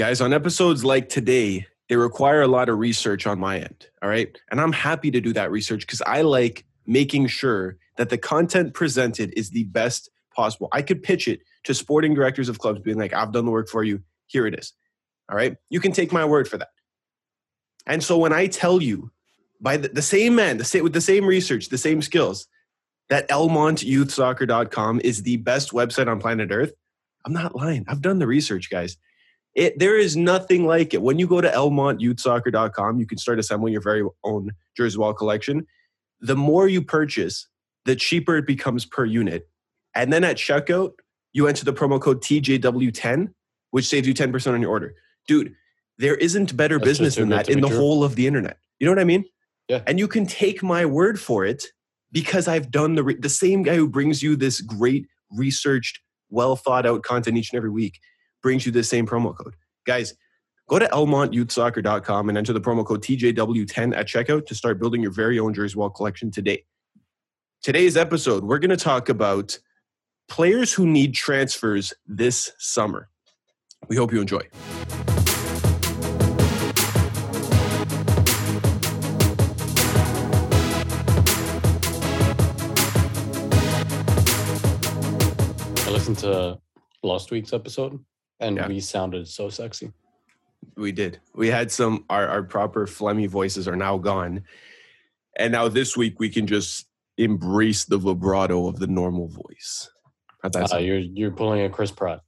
Guys, on episodes like today, they require a lot of research on my end. All right. And I'm happy to do that research because I like making sure that the content presented is the best possible. I could pitch it to sporting directors of clubs, being like, I've done the work for you. Here it is. All right. You can take my word for that. And so when I tell you by the, the same man, the same, with the same research, the same skills, that elmontyouthsoccer.com is the best website on planet Earth, I'm not lying. I've done the research, guys. It, there is nothing like it. When you go to elmontyouthsoccer.com, you can start assembling your very own jersey wall collection. The more you purchase, the cheaper it becomes per unit. And then at checkout, you enter the promo code TJW10, which saves you 10% on your order. Dude, there isn't better That's business than that in the true. whole of the internet. You know what I mean? Yeah. And you can take my word for it because I've done the re- the same guy who brings you this great researched, well thought out content each and every week brings you the same promo code. Guys, go to elmontyouthsoccer.com and enter the promo code TJW10 at checkout to start building your very own Jersey Wall collection today. Today's episode, we're going to talk about players who need transfers this summer. We hope you enjoy. I listened to last week's episode and Yeah. we sounded so sexy. We did. We had some our, our proper phlegmy voices are now gone. And now this week we can just embrace the vibrato of the normal voice. Uh, you're you're pulling a Chris Pratt.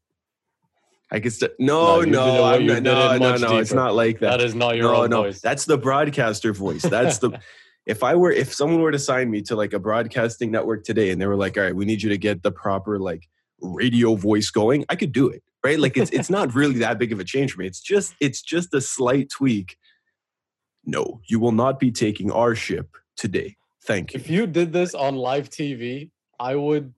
I guess st- no, No, you did it- no, not, no, it no, no. It's not like that. That is not your no, own no. voice. That's the broadcaster voice. That's the. if I were, if someone were to sign me to like a broadcasting network today, and they were like, "All right, we need you to get the proper like radio voice going," I could do it. Right? Like it's it's not really that big of a change for me. It's just it's just a slight tweak. No, you will not be taking our ship today. Thank you. if you did this on live TV, I would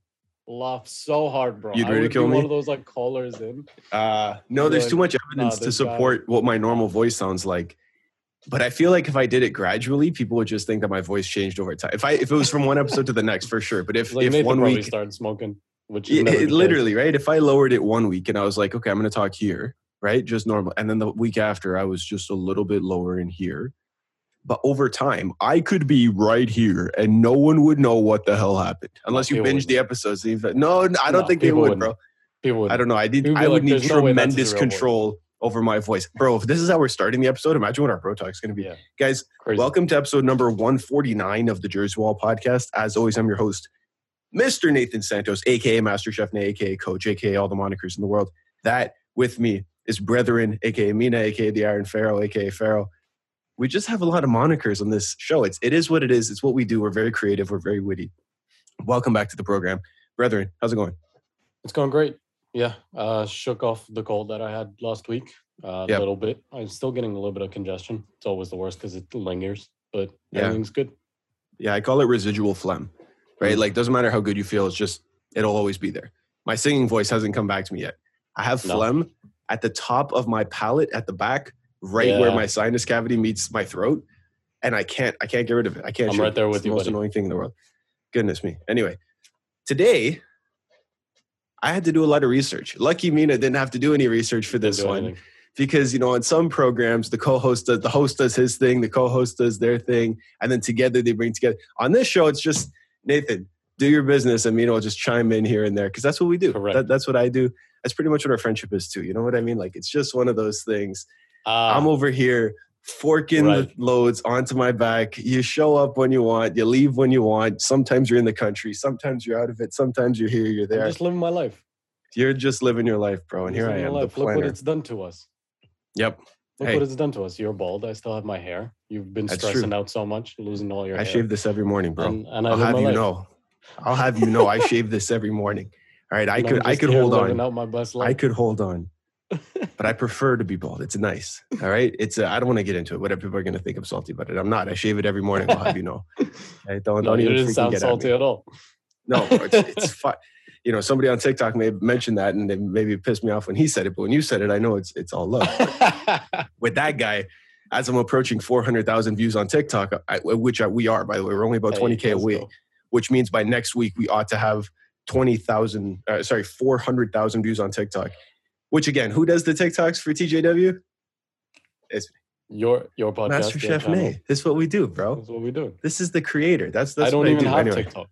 laugh so hard, bro. You'd I would ridicule be me? one of those like callers in. Uh, no, there's Like, too much evidence to this guy- support what my normal voice sounds like. But I feel like if I did it gradually, people would just think that my voice changed over time. If I if it was from one episode to the next, for sure. But if Like if Nathan one week, started smoking, which it- case. literally right. If I lowered it one week and I was like, okay, I'm going to talk here, right, just normal, and then the week after I was just a little bit lower in here. But over time, I could be right here, and no one would know what the hell happened unless you binge the episodes. No, I don't No, think they would, wouldn't. bro. People would. I don't know. I need. You'd I would like, need "There's no way tremendous control over my voice, bro. If this is how we're starting the episode, imagine what our bro talk is going to be, Yeah, guys. crazy. Welcome to episode number 149 of the Jersey Wall podcast. As always, I'm your host, Mr. Nathan Santos, aka Master Chef, Nate, aka Coach, aka all the monikers in the world. That with me is Brethren, aka Mina, aka the Iron Pharaoh, aka Pharaoh. We just have a lot of monikers on this show. It's it is what it is. It's what we do. We're very creative. We're very witty. Welcome back to the program, Brethren. How's it going? It's going great. Yeah, uh, shook off the cold that I had last week uh, a Yep. little bit. I'm still getting a little bit of congestion. It's always the worst because it lingers, but Yeah. everything's good. Yeah, I call it residual phlegm. Right? Mm. Like doesn't matter how good you feel, it's just it'll always be there. My singing voice hasn't come back to me yet. I have No. phlegm at the top of my palate at the back, right where my sinus cavity meets my throat, and I can't I can't get rid of it. I can't. I'm right there It's with the you, most buddy. annoying thing in the world. Goodness me. Anyway, today I had to do a lot of research. Lucky Mina didn't have to do any research for this one anything. because you know on some programs the co-host does the host does his thing the co-host does their thing and then together they bring together on this show it's just nathan do your business and you know just chime in here and there because that's what we do Correct. that, that's what i do that's pretty much what our friendship is too you know what i mean like it's just one of those things Ah, i'm over here forking Right. the loads onto my back you show up when you want you leave when you want sometimes you're in the country sometimes you're out of it sometimes you're here you're I'm there just living my life. you're just living your life bro and Just here i am. Look what it's done to us. yep Look Hey. what it's done to us. You're bald. I still have my hair. You've been That's stressing true. out so much, losing all your i hair. shave this every morning bro and, and I I'll have you life. know. I'll have you know I shave this every morning. All right, I And could I could hold on. Out my best I could hold on. But I prefer to be bald. It's nice. All right. It's uh, I don't want to get into it. Whatever people are going to think I'm salty about it. I'm not. I shave it every morning. I'll have you know. I don't no, don't you even freaking sound get salty me. at all. No, it's it's fine. You know, somebody on TikTok may have mentioned that, and they maybe pissed me off when he said it. But when you said it, I know it's it's all love. With that guy, as I'm approaching 400,000 views on TikTok, I, which I, we are, by the way, we're only about Hey, 20k a week. go. which means by next week we ought to have 20,000, uh, sorry, 400,000 views on TikTok, Which again, who does the TikToks for TJW? It's Your your podcast. Master Chef. Nay. This is what we do, bro. This is what we do. This is the creator. That's that's I don't what even I do. have anyway. TikTok.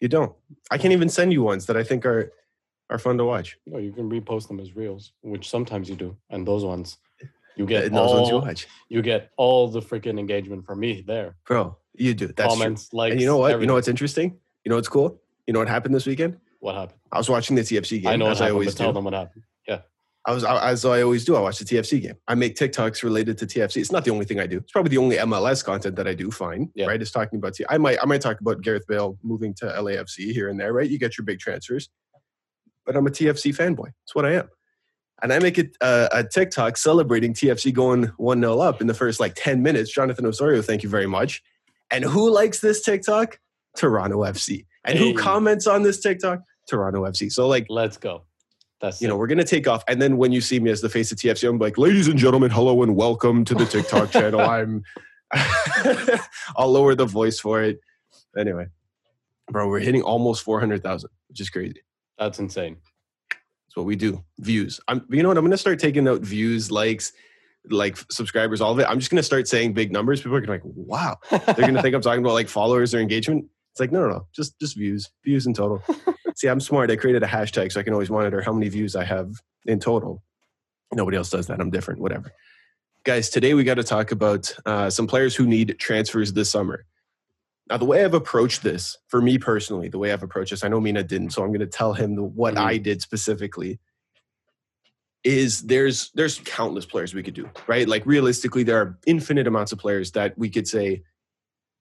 You don't. I can't even send you ones that I think are are fun to watch. No, you can repost them as reels, which sometimes you do, and those ones you get those all ones you watch, you get all the freaking engagement from me there. bro. You do. That's true. Comments, likes. And you know what? You know what's interesting? You know what's cool? You know what happened this weekend? what happened? I was watching the TFC game I know what as I always tell do. them what happened. Yeah. I was I- as I always do. I watch the TFC game. I make TikToks related to TFC. It's not the only thing I do. It's probably the only MLS content that I do. Fine, Yeah. right? Is talking about. T- I might I might talk about Gareth Bale moving to LAFC here and there. Right? You get your big transfers, but I'm a TFC fanboy. That's what I am. And I make it uh, a TikTok celebrating TFC going one 0 up in the first like ten minutes. Jonathan Osorio, thank you very much. And who likes this TikTok? Toronto FC. And Hey. who comments on this TikTok? Toronto FC. So like Let's go. That's you know, we're gonna take off. And then when you see me as the face of TFC, I'm like, ladies and gentlemen, hello and welcome to the TikTok channel. I'm I'll lower the voice for it. Anyway, bro, we're hitting almost 400,000, which is crazy. That's insane. That's what we do. Views. I'm you know what? I'm gonna start taking out views, likes, like subscribers, all of it. I'm just gonna start saying big numbers. People are gonna be like, wow. They're gonna think I'm talking about like followers or engagement. It's like, no, no, no, just just views, views in total. See, I'm smart. I created a hashtag so I can always monitor how many views I have in total. Nobody else does that. I'm different. Whatever. Guys, today we got to talk about uh, some players who need transfers this summer. Now, the way I've approached this, for me personally, the way I've approached this, I know Mina didn't, so I'm going to tell him the, what Mhm. I did specifically. Is there's there's countless players we could do, right? Like realistically, there are infinite amounts of players that we could say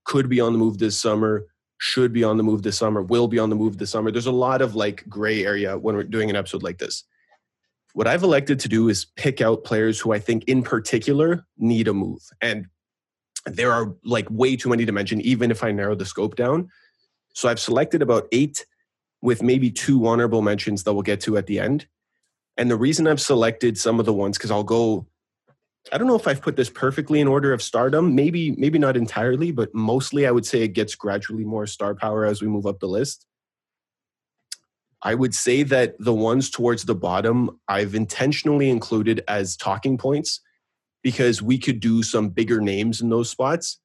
could be on the move this summer, should be on the move this summer, will be on the move this summer. There's a lot of like gray area when we're doing an episode like this. What I've elected to do is pick out players who I think in particular need a move. And there are like way too many to mention, even if I narrow the scope down. So I've selected about eight with maybe two honorable mentions that we'll get to at the end. And the reason I've selected some of the ones, because I'll go I don't know if I've put this perfectly in order of stardom. Maybe, maybe not entirely, but mostly I would say it gets gradually more star power as we move up the list. I would say that the ones towards the bottom I've intentionally included as talking points because we could do some bigger names in those spots.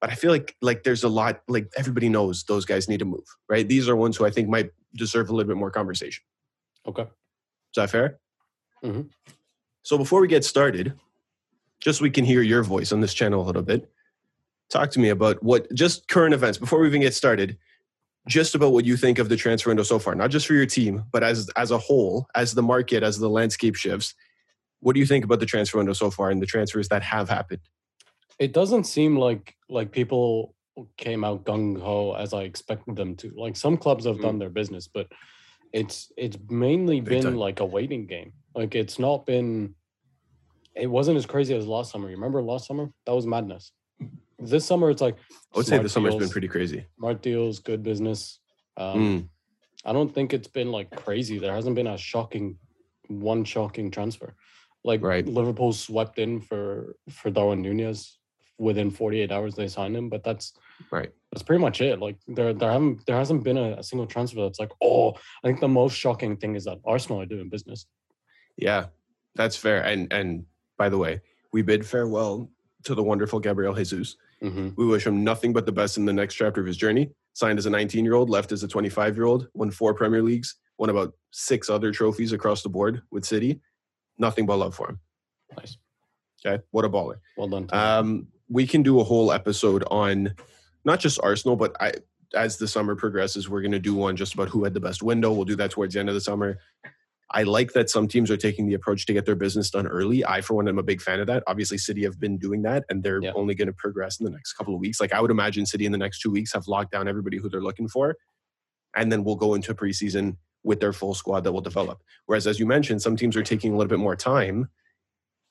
But I feel like like there's a lot like everybody knows those guys need to move, right? These are ones who I think might deserve a little bit more conversation. Okay. Is that fair? Mhm. So before we get started, just so we can hear your voice on this channel a little bit, talk to me about what just current events before we even get started. Just about what you think of the transfer window so far, not just for your team, but as as a whole, as the market, as the landscape shifts. What do you think about the transfer window so far and the transfers that have happened? It doesn't seem like like people came out gung ho as I expected them to. Like some clubs have Mm. done their business, but it's it's mainly Big been time. like a waiting game. Like it's not been. It wasn't as crazy as last summer. You remember last summer? That was madness. This summer, it's like I would say the summer's been pretty crazy. smart deals, good business. Um, Mm, I don't think it's been like crazy. There hasn't been a shocking, one shocking transfer. Like Right. Liverpool swept in for for Darwin Nunez within 48 hours. They signed him, but that's right. that's pretty much it. Like there there haven't there hasn't been a, a single transfer that's like oh I think the most shocking thing is that Arsenal are doing business. Yeah, that's fair. And and by the way, we bid farewell to the wonderful Gabriel Jesus. hmm We wish him nothing but the best in the next chapter of his journey. Signed as a 19 year old, left as a 25 year old, won four Premier Leagues, won about six other trophies across the board with City. Nothing but love for him. Nice, Okay, what a baller. well done. Um, we can do a whole episode on not just Arsenal, but I, as the summer progresses, we're going to do one just about who had the best window. We'll do that towards the end of the summer. I like that some teams are taking the approach to get their business done early. I, for one, am a big fan of that. Obviously, City have been doing that, and they're Yeah. only going to progress in the next couple of weeks. Like I would imagine, City in the next two weeks have locked down everybody who they're looking for, and then we'll go into preseason with their full squad that will develop. Whereas, as you mentioned, some teams are taking a little bit more time,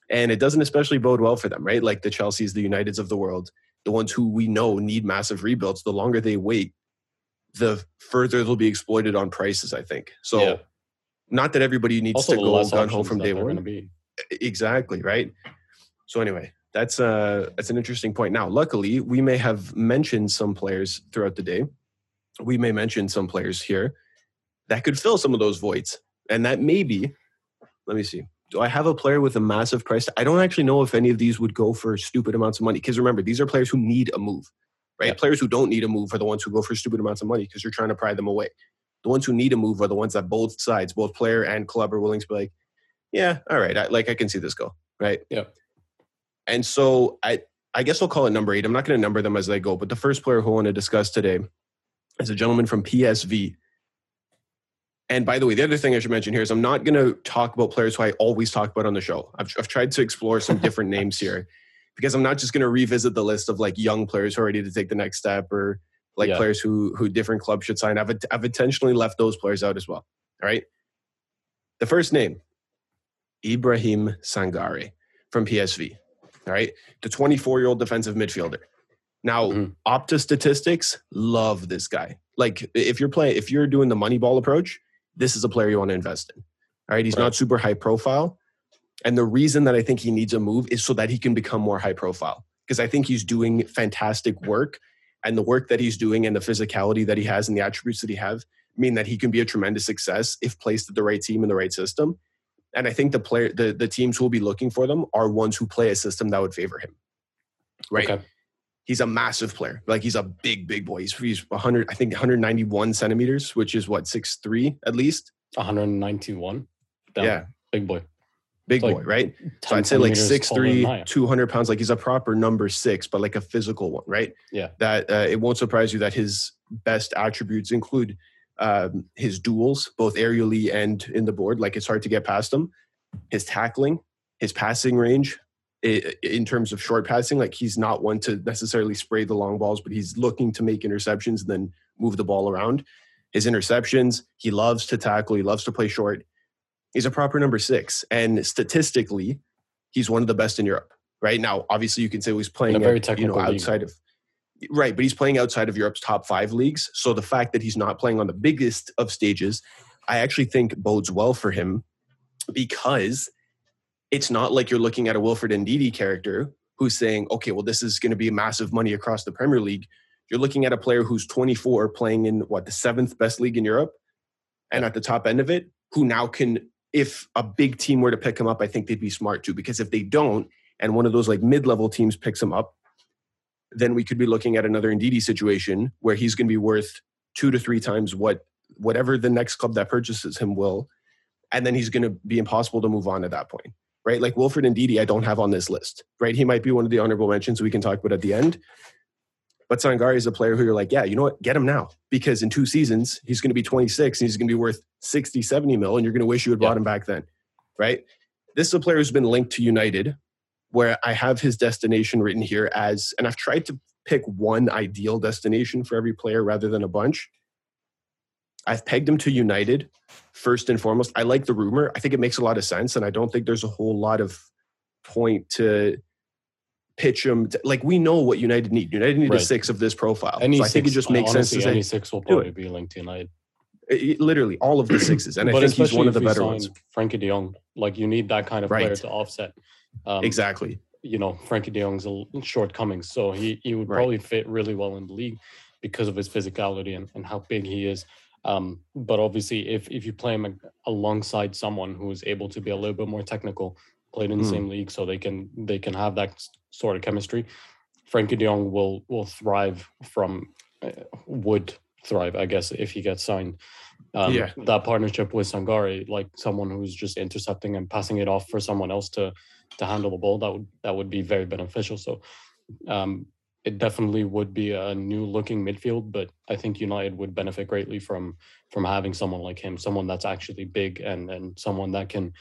and it doesn't especially bode well for them, right? Like the Chelseas, the Uniteds of the world, the ones who we know need massive rebuilds. The longer they wait, the further they'll be exploited on prices. I think so. Yeah. Not that everybody needs also, to go gun ho from day one. Exactly right. So anyway, that's uh that's an interesting point. Now, luckily, we may have mentioned some players throughout the day. We may mention some players here that could fill some of those voids, and that maybe let me see. Do I have a player with a massive price? I don't actually know if any of these would go for stupid amounts of money. Because remember, these are players who need a move, right? Yeah. Players who don't need a move are the ones who go for stupid amounts of money because you're trying to pry them away. The ones who need a move are the ones that both sides, both player and club, are willing to be like, yeah, all right, I, like I can see this go, right? Yeah. And so I, I guess I'll call it number eight. I'm not going to number them as they go, but the first player who I want to discuss today is a gentleman from PSV. And by the way, the other thing I should mention here is I'm not going to talk about players who I always talk about on the show. I've, I've tried to explore some different names here because I'm not just going to revisit the list of like young players who are ready to take the next step or like Yeah. players who who different clubs should sign. I've I've intentionally left those players out as well. All right. The first name, Ibrahim Sangare from PSV. All right. The 24 year old defensive midfielder. Now, Mhm. Opta statistics love this guy. Like if you're playing, if you're doing the money ball approach, this is a player you want to invest in. All right. He's Right. not super high profile. And the reason that I think he needs a move is so that he can become more high profile. Because I think he's doing fantastic work. And the work that he's doing and the physicality that he has and the attributes that he have mean that he can be a tremendous success if placed at the right team in the right system. And I think the player the, the teams who will be looking for them are ones who play a system that would favor him. Right Okay. He's a massive player. Like he's a big, big boy. He's, he's 100, I think 191 centimeters, which is what, six three at least? 191. Damn, Yeah, Big boy. big Like boy, right? So I'd say like six three, than I am. 200 pounds. Like he's a proper number six, but like a physical one, right? Yeah. That uh, it won't surprise you that his best attributes include um, his duels, both aerially and in the board. Like it's hard to get past him. His tackling, his passing range, in terms of short passing, like he's not one to necessarily spray the long balls, but he's looking to make interceptions and then move the ball around. His interceptions, he loves to tackle, he loves to play short. He's a proper number six. And statistically, he's one of the best in Europe. Right now, obviously, you can say he's playing very at, you know technical league. outside of right, but he's playing outside of Europe's top five leagues. So the fact that he's not playing on the biggest of stages, I actually think bodes well for him because it's not like you're looking at a Wilfred Ndidi character who's saying, okay, well, this is going to be massive money across the Premier League. You're looking at a player who's 24 playing in what the seventh best league in Europe and at the top end of it, who now can, if a big team were to pick him up, I think they'd be smart to. Because if they don't, and one of those like mid level teams picks him up, then we could be looking at another Ndidi situation where he's going to be worth two to three times what whatever the next club that purchases him will, and then he's going to be impossible to move on at that point, right? Like Wilfred Ndidi, I don't have on this list, right? He might be one of the honorable mentions we can talk about at the end. But Sangare is a player who you're like, yeah, you know what? Get him now because in two seasons he's going to be 26 and he's going to be worth 60, 70 mil, and you're going to wish you had Yeah. bought him back then, right? This is a player who's been linked to United, where I have his destination written here as, and I've tried to pick one ideal destination for every player rather than a bunch. I've pegged him to United first and foremost. I like the rumor. I think it makes a lot of sense, and I don't think there's a whole lot of point to pitch him. To, like we know what United need. United need a six of this profile. Any so I think it just makes sense honestly, to say any six will probably be linked to United. i- i- literally all of the sixes, and I think he's one of the better ones. Frankie De Jong, like you need that kind of player to offset. Um, exactly. You know, Frankie De Jong's a- shortcomings, so he he would Right. probably fit really well in the league because of his physicality and, and how big he is. Um, but obviously, if if you play him alongside someone who is able to be a little bit more technical, played in the Mm. same league, so they can they can have that sort of chemistry. Frankie De Jong will will thrive from uh, would thrive, I guess, if he gets signed. Um, Yeah. That partnership with Sangare, like someone who's just intercepting and passing it off for someone else to to handle the ball, that would that would be very beneficial. So, um, it definitely would be a new looking midfield, but I think United would benefit greatly from from having someone like him, someone that's actually big and and someone that can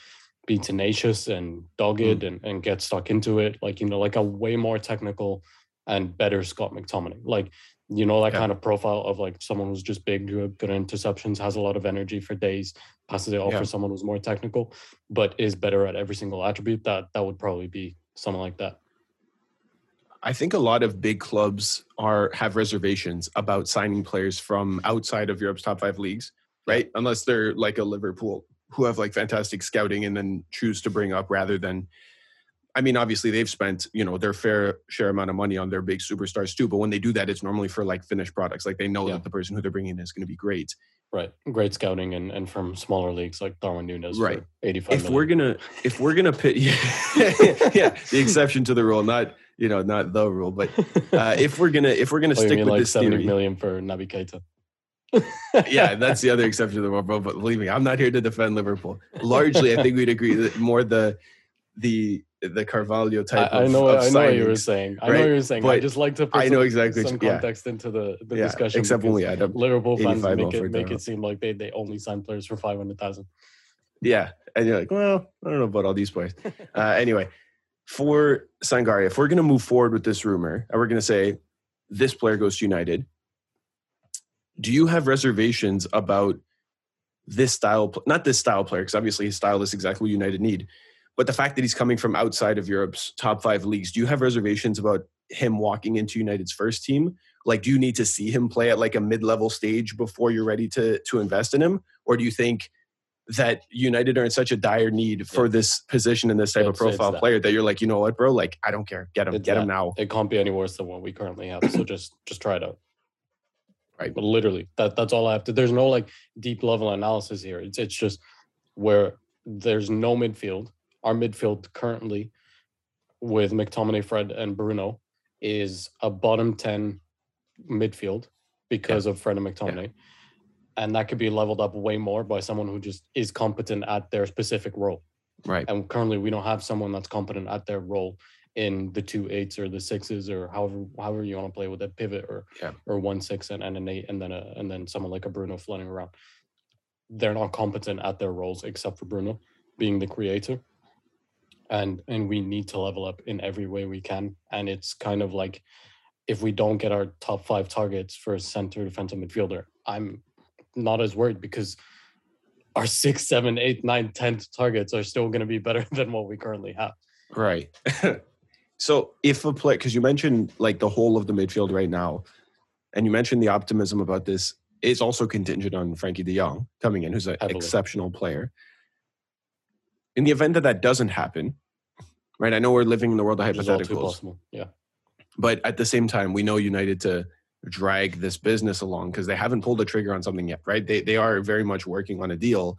be tenacious and mm-hmm. dogged and, and get stuck into it. Like, you know, like a way more technical and better Scott McTominay. Like, you know, that Yeah. kind of profile of like someone who's just big, good good interceptions, has a lot of energy for days, passes it off Yeah. for someone who's more technical, but is better at every single attribute. That that would probably be someone like that. I think a lot of big clubs are have reservations about signing players from outside of Europe's top five leagues, right? Unless they're like a Liverpool who have like fantastic scouting and then choose to bring up rather than I mean, obviously they've spent you know their fair share amount of money on their big superstars too. But when they do that, it's normally for like finished products. Like they know Yeah. that the person who they're bringing in is going to be great. Right. Great scouting and, and from smaller leagues like Darwin Nunez. Right. For 85 If we're gonna if we're gonna pit, yeah, yeah, the exception to the rule, not you know not the rule, but uh, if we're gonna if we're gonna Oh, stick mean with like this 70 theory, million for Naby Keita. yeah, that's the other exception to the rule. But, but believe me, I'm not here to defend Liverpool. Largely, I think we'd agree that more the the the Carvalho type. I of, know of I know what you were saying. I know what you were saying. I just like to put I know some, exactly. some what- yeah, context into the, the yeah. discussion. Except when we add up. Liverpool fans make it make it seem like they, they only sign players for 500,000. Yeah, and you're like, well, I don't know about all these players. Uh, anyway, for Sangare, if we're going to move forward with this rumor, and we're going to say this player goes to United, do you have reservations about this style? Not this style player, because obviously his style is exactly what United need, but the fact that he's coming from outside of Europe's top five leagues. Do you have reservations about him walking into United's first team? Like, do you need to see him play at like a mid-level stage before you're ready to to invest in him, or do you think? That United are in such a dire need for Yeah. this position and this type of It's- it's profile that. player that you're like, you know what, bro? Like, I don't care. Get him. It's Get him now. It can't be any worse than what we currently have. So just just try it out. Right. But literally, that that's all I have to. There's no like deep level analysis here. It's it's just where there's no midfield. Our midfield currently with McTominay, Fred, and Bruno is a bottom ten midfield because of Fred and McTominay. And that could be leveled up way more by someone who just is competent at their specific role. Right. And currently, we don't have someone that's competent at their role in the two eights or the sixes or however however you want to play with a pivot or Yeah. or one six and, and an eight and then a and then someone like a Bruno floating around. They're not competent at their roles except for Bruno being the creator. And and we need to level up in every way we can. And it's kind of like if we don't get our top five targets for a center defensive midfielder, I'm not as worried because our six, seven, eight, nine, ten targets are still going to be better than what we currently have. Right. so if a play, because you mentioned like the whole of the midfield right now, and you mentioned the optimism about this is also contingent on Frankie De Jong coming in, who's an Heavily. exceptional player. In the event that that doesn't happen, right? I know we're living in the world of Which all too hypotheticals. Yeah. but at the same time we know united to drag this business along because they haven't pulled the trigger on something yet right? They, they are very much working on a deal.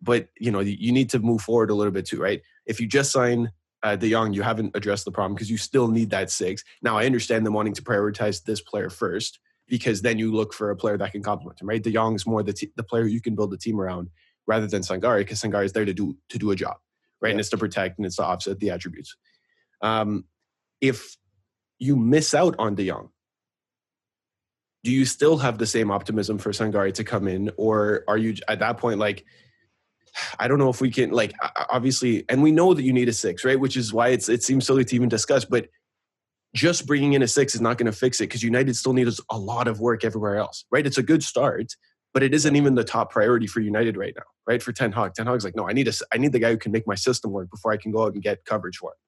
But you know you need to move forward a little bit too right? If you just sign uh, de Jong, you haven't addressed the problem because you still need that six. Now i understand them wanting to prioritize this player first because then you look for a player that can complement him right? De Jong is more the, t- the player you can build a team around rather than sangare because sangare is there to do to do a job right? And it's to protect and it's to offset the attributes. Um, if you miss out on De Jong, do you still have the same optimism for Sangare to come in, or are you at that point like, I don't know if we can like obviously, and we know that you need a six, right? Which is why it's it seems silly to even discuss, but just bringing in a six is not going to fix it because United still needs a lot of work everywhere else, right? It's a good start, but it isn't even the top priority for United right now, right? For Ten Hag, Ten Hag's like, no, I need a, I need the guy who can make my system work before I can go out and get coverage for it.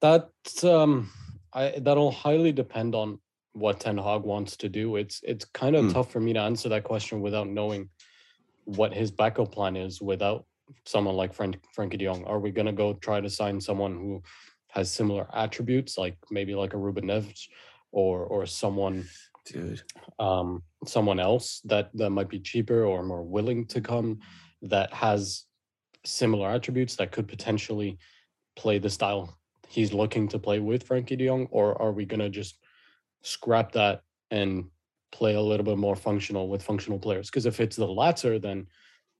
That um I that'll highly depend on what Ten Hag wants to do. It's it's kind of Hmm. tough for me to answer that question without knowing what his backup plan is without someone like Frank Frankie de Jong. Are we gonna go try to sign someone who has similar attributes, like maybe like a Ruben Neves or or someone Dude, um, someone else that that might be cheaper or more willing to come that has similar attributes that could potentially play the style he's looking to play with Frankie De Jong, or are we gonna just scrap that and play a little bit more functional with functional players? Because if it's the latter, then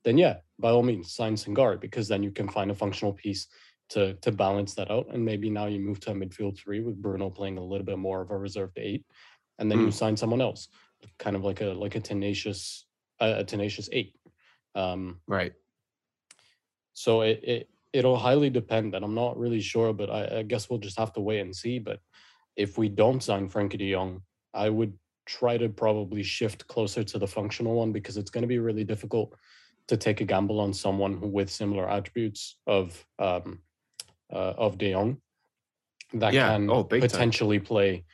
then yeah, by all means, sign Sangare because then you can find a functional piece to to balance that out, and maybe now you move to a midfield three with Bruno playing a little bit more of a reserved eight, and then you sign someone else, kind of like a like a tenacious a, a tenacious eight. Um, right. so it, it it'll highly depend, and I'm not really sure, but I, I guess we'll just have to wait and see. But if we don't sign Frankie De Jong, I would try to probably shift closer to the functional one because it's going to be really difficult to take a gamble on someone with similar attributes of um, uh, of De Jong that Yeah. can Oh, big time. potentially play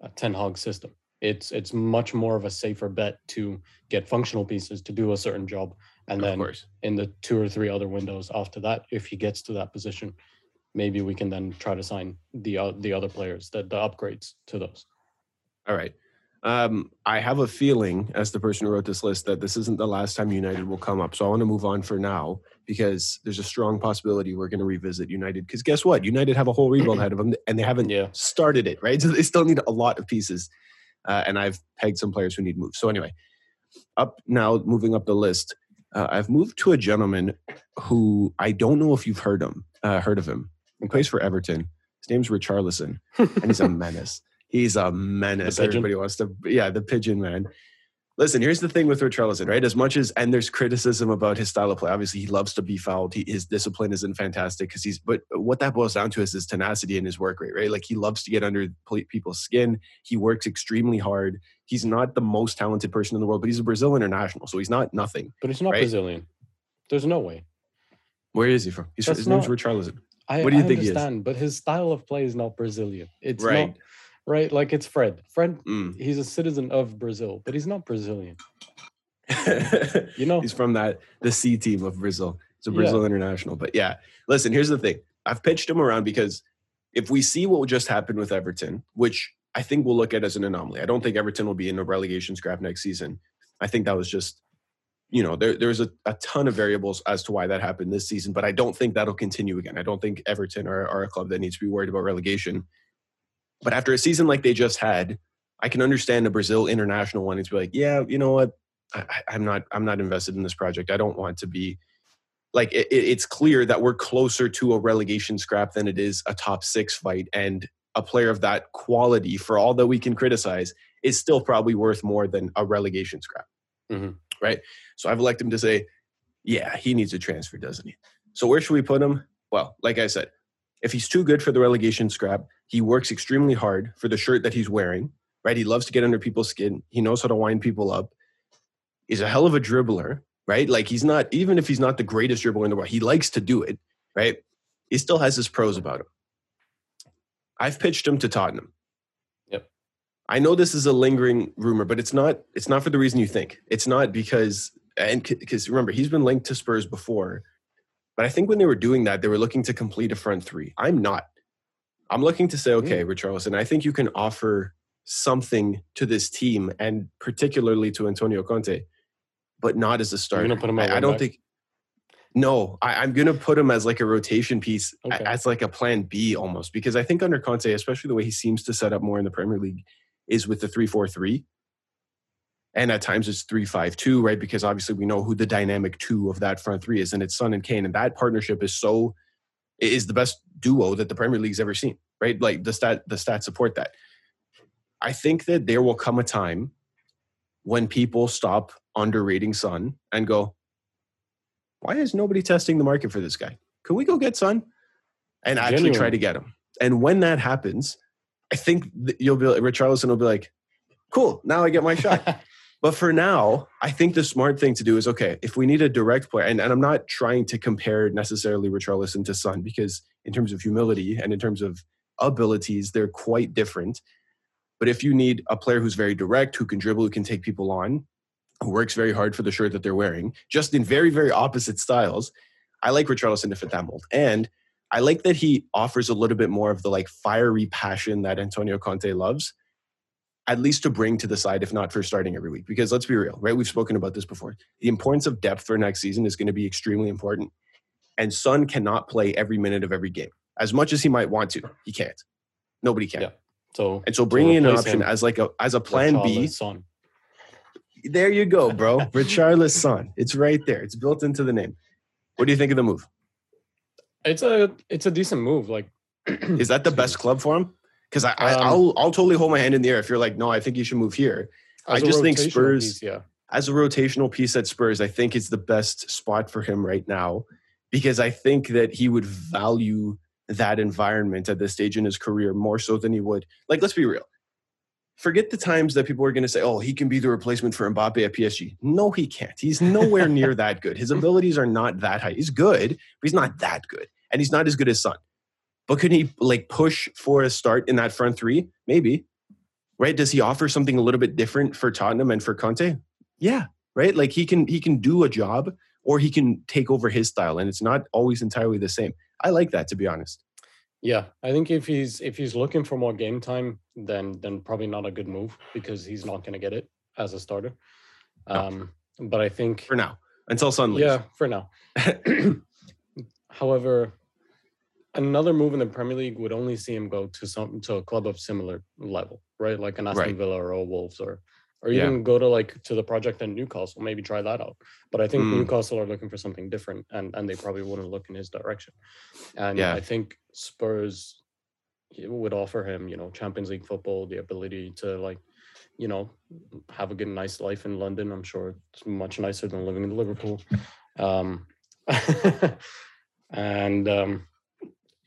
a Ten Hag system. It's it's much more of a safer bet to get functional pieces to do a certain job And of then course. in the two or three other windows after that, if he gets to that position, maybe we can then try to sign the uh, the other players, the, the upgrades to those. All right. Um, I have a feeling, as the person who wrote this list, that this isn't the last time United will come up. So I want to move on for now because there's a strong possibility we're going to revisit United. Because guess what? United have a whole rebuild ahead of them, and they haven't Yeah. started it, right? So they still need a lot of pieces. Uh, and I've pegged some players who need moves. So anyway, up now, moving up the list, uh, I've moved to a gentleman who I don't know if you've heard him, uh, heard of him. He plays for Everton. His name's Richarlison, and he's a menace. He's a menace. Everybody wants to, yeah, the pigeon man. Listen, here's the thing with Richarlison, right? As much as and there's criticism about his style of play. Obviously, he loves to be fouled. He, his discipline isn't fantastic because he's. But what that boils down to is his tenacity and his work rate, right? Like he loves to get under people's skin. He works extremely hard. He's not the most talented person in the world, but he's a Brazil international, so he's not nothing. But he's not Right. Brazilian. There's no way. Where is he from? He's, That's his name's not- Richarlison. I, What do you I think he is? understand, but his style of play is not Brazilian. It's Right. not right. Like it's Fred. Fred, Mm. he's a citizen of Brazil, but he's not Brazilian. You know, He's from that the C team of Brazil. It's a Yeah. Brazil international. But yeah, listen, here's the thing. I've pitched him around because if we see what just happened with Everton, which I think we'll look at as an anomaly. I don't think Everton will be in a relegation scrap next season. I think that was just, you know, there, there's a, a ton of variables as to why that happened this season, but I don't think that'll continue again. I don't think Everton are, are a club that needs to be worried about relegation. But after a season like they just had, I can understand a Brazil international wanting to be like, yeah, you know what, I, I'm not I'm not invested in this project. I don't want to be like it, it- it's clear that we're closer to a relegation scrap than it is a top six fight, and a player of that quality, for all that we can criticize, is still probably worth more than a relegation scrap. Mhm. Right. So I've elected him to say, yeah, he needs a transfer, doesn't he? So where should we put him? Well, like I said, if he's too good for the relegation scrap, he works extremely hard for the shirt that he's wearing. Right. He loves to get under people's skin. He knows how to wind people up he's a hell of a dribbler, right? Like he's not even if he's not the greatest dribbler in the world, he likes to do it, right? He still has his pros about him. I've pitched him to Tottenham. I know this is a lingering rumor, but it's not it's not for the reason you think. It's not because and because remember, he's been linked to Spurs before. But I think when they were doing that, they were looking to complete a front three. I'm not. I'm looking to say, okay, mm. Richarlison, I think you can offer something to this team and particularly to Antonio Conte, but not as a starter. gonna put him I, I don't back? think. No, I, I'm going to put him as like a rotation piece, Okay. as like a plan B almost, because I think under Conte, especially the way he seems to set up more in the Premier League, is with the three four three, and at times it's three five two, right? Because obviously we know who the dynamic two of that front three is, and it's Son and Kane, and that partnership is so is the best duo that the Premier League's ever seen, right? Like the stat the stats support that. I think that there will come a time when people stop underrating Son and go, why is nobody testing the market for this guy? Can we go get Son and actually try to get him? And when that happens, I think you'll be like, Richarlison will be like, cool, now I get my shot. But for now, I think the smart thing to do is okay, if we need a direct player, and, and I'm not trying to compare necessarily Richarlison to Son because in terms of humility and in terms of abilities, they're quite different. But if you need a player who's very direct, who can dribble, who can take people on, who works very hard for the shirt that they're wearing, just in very, very opposite styles, I like Richarlison to fit that mold. And I like that he offers a little bit more of the like fiery passion that Antonio Conte loves at least to bring to the side, if not for starting every week. Because let's be real, right? We've spoken about this before. The importance of depth for next season is going to be extremely important. And Son cannot play every minute of every game. As much as he might want to, he can't. Nobody can. Yeah. So And so bringing in an option as like a as a plan B, Son. there you go, bro. Richarlison Son. It's right there. It's built into the name. What do you think of the move? It's a it's a decent move. Like Is that the best club for him? Because I, I, Um, I'll I'll totally hold my hand in the air if you're like, no, I think you should move here. I just think Spurs- piece, yeah. as a rotational piece at Spurs, I think it's the best spot for him right now because I think that he would value that environment at this stage in his career more so than he would. Like, let's be real. Forget the times that people are going to say, oh, he can be the replacement for Mbappe at PSG. No, he can't. He's nowhere near that good. His abilities are not that high. He's good, but he's not that good. And he's not as good as Son. But can he like push for a start in that front three? Maybe. Right? Does he offer something a little bit different for Tottenham and for Conte? Yeah, right? Like he can he can do a job or he can take over his style, and it's not always entirely the same. I like that to be honest. Yeah, I think if he's if he's looking for more game time, then then probably not a good move because he's not going to get it as a starter. Um, no. But I think for now, until Son leaves. Yeah, for now. However, another move in the Premier League would only see him go to some to a club of similar level, right? Like an Aston right. Villa or a Wolves or or even yeah. go to like to the project in Newcastle, maybe try that out. But I think mm. Newcastle are looking for something different and and they probably wouldn't look in his direction. And yeah. I think Spurs would offer him, you know, Champions League football, the ability to like, you know, have a good nice life in London. I'm sure it's much nicer than living in Liverpool. Um and um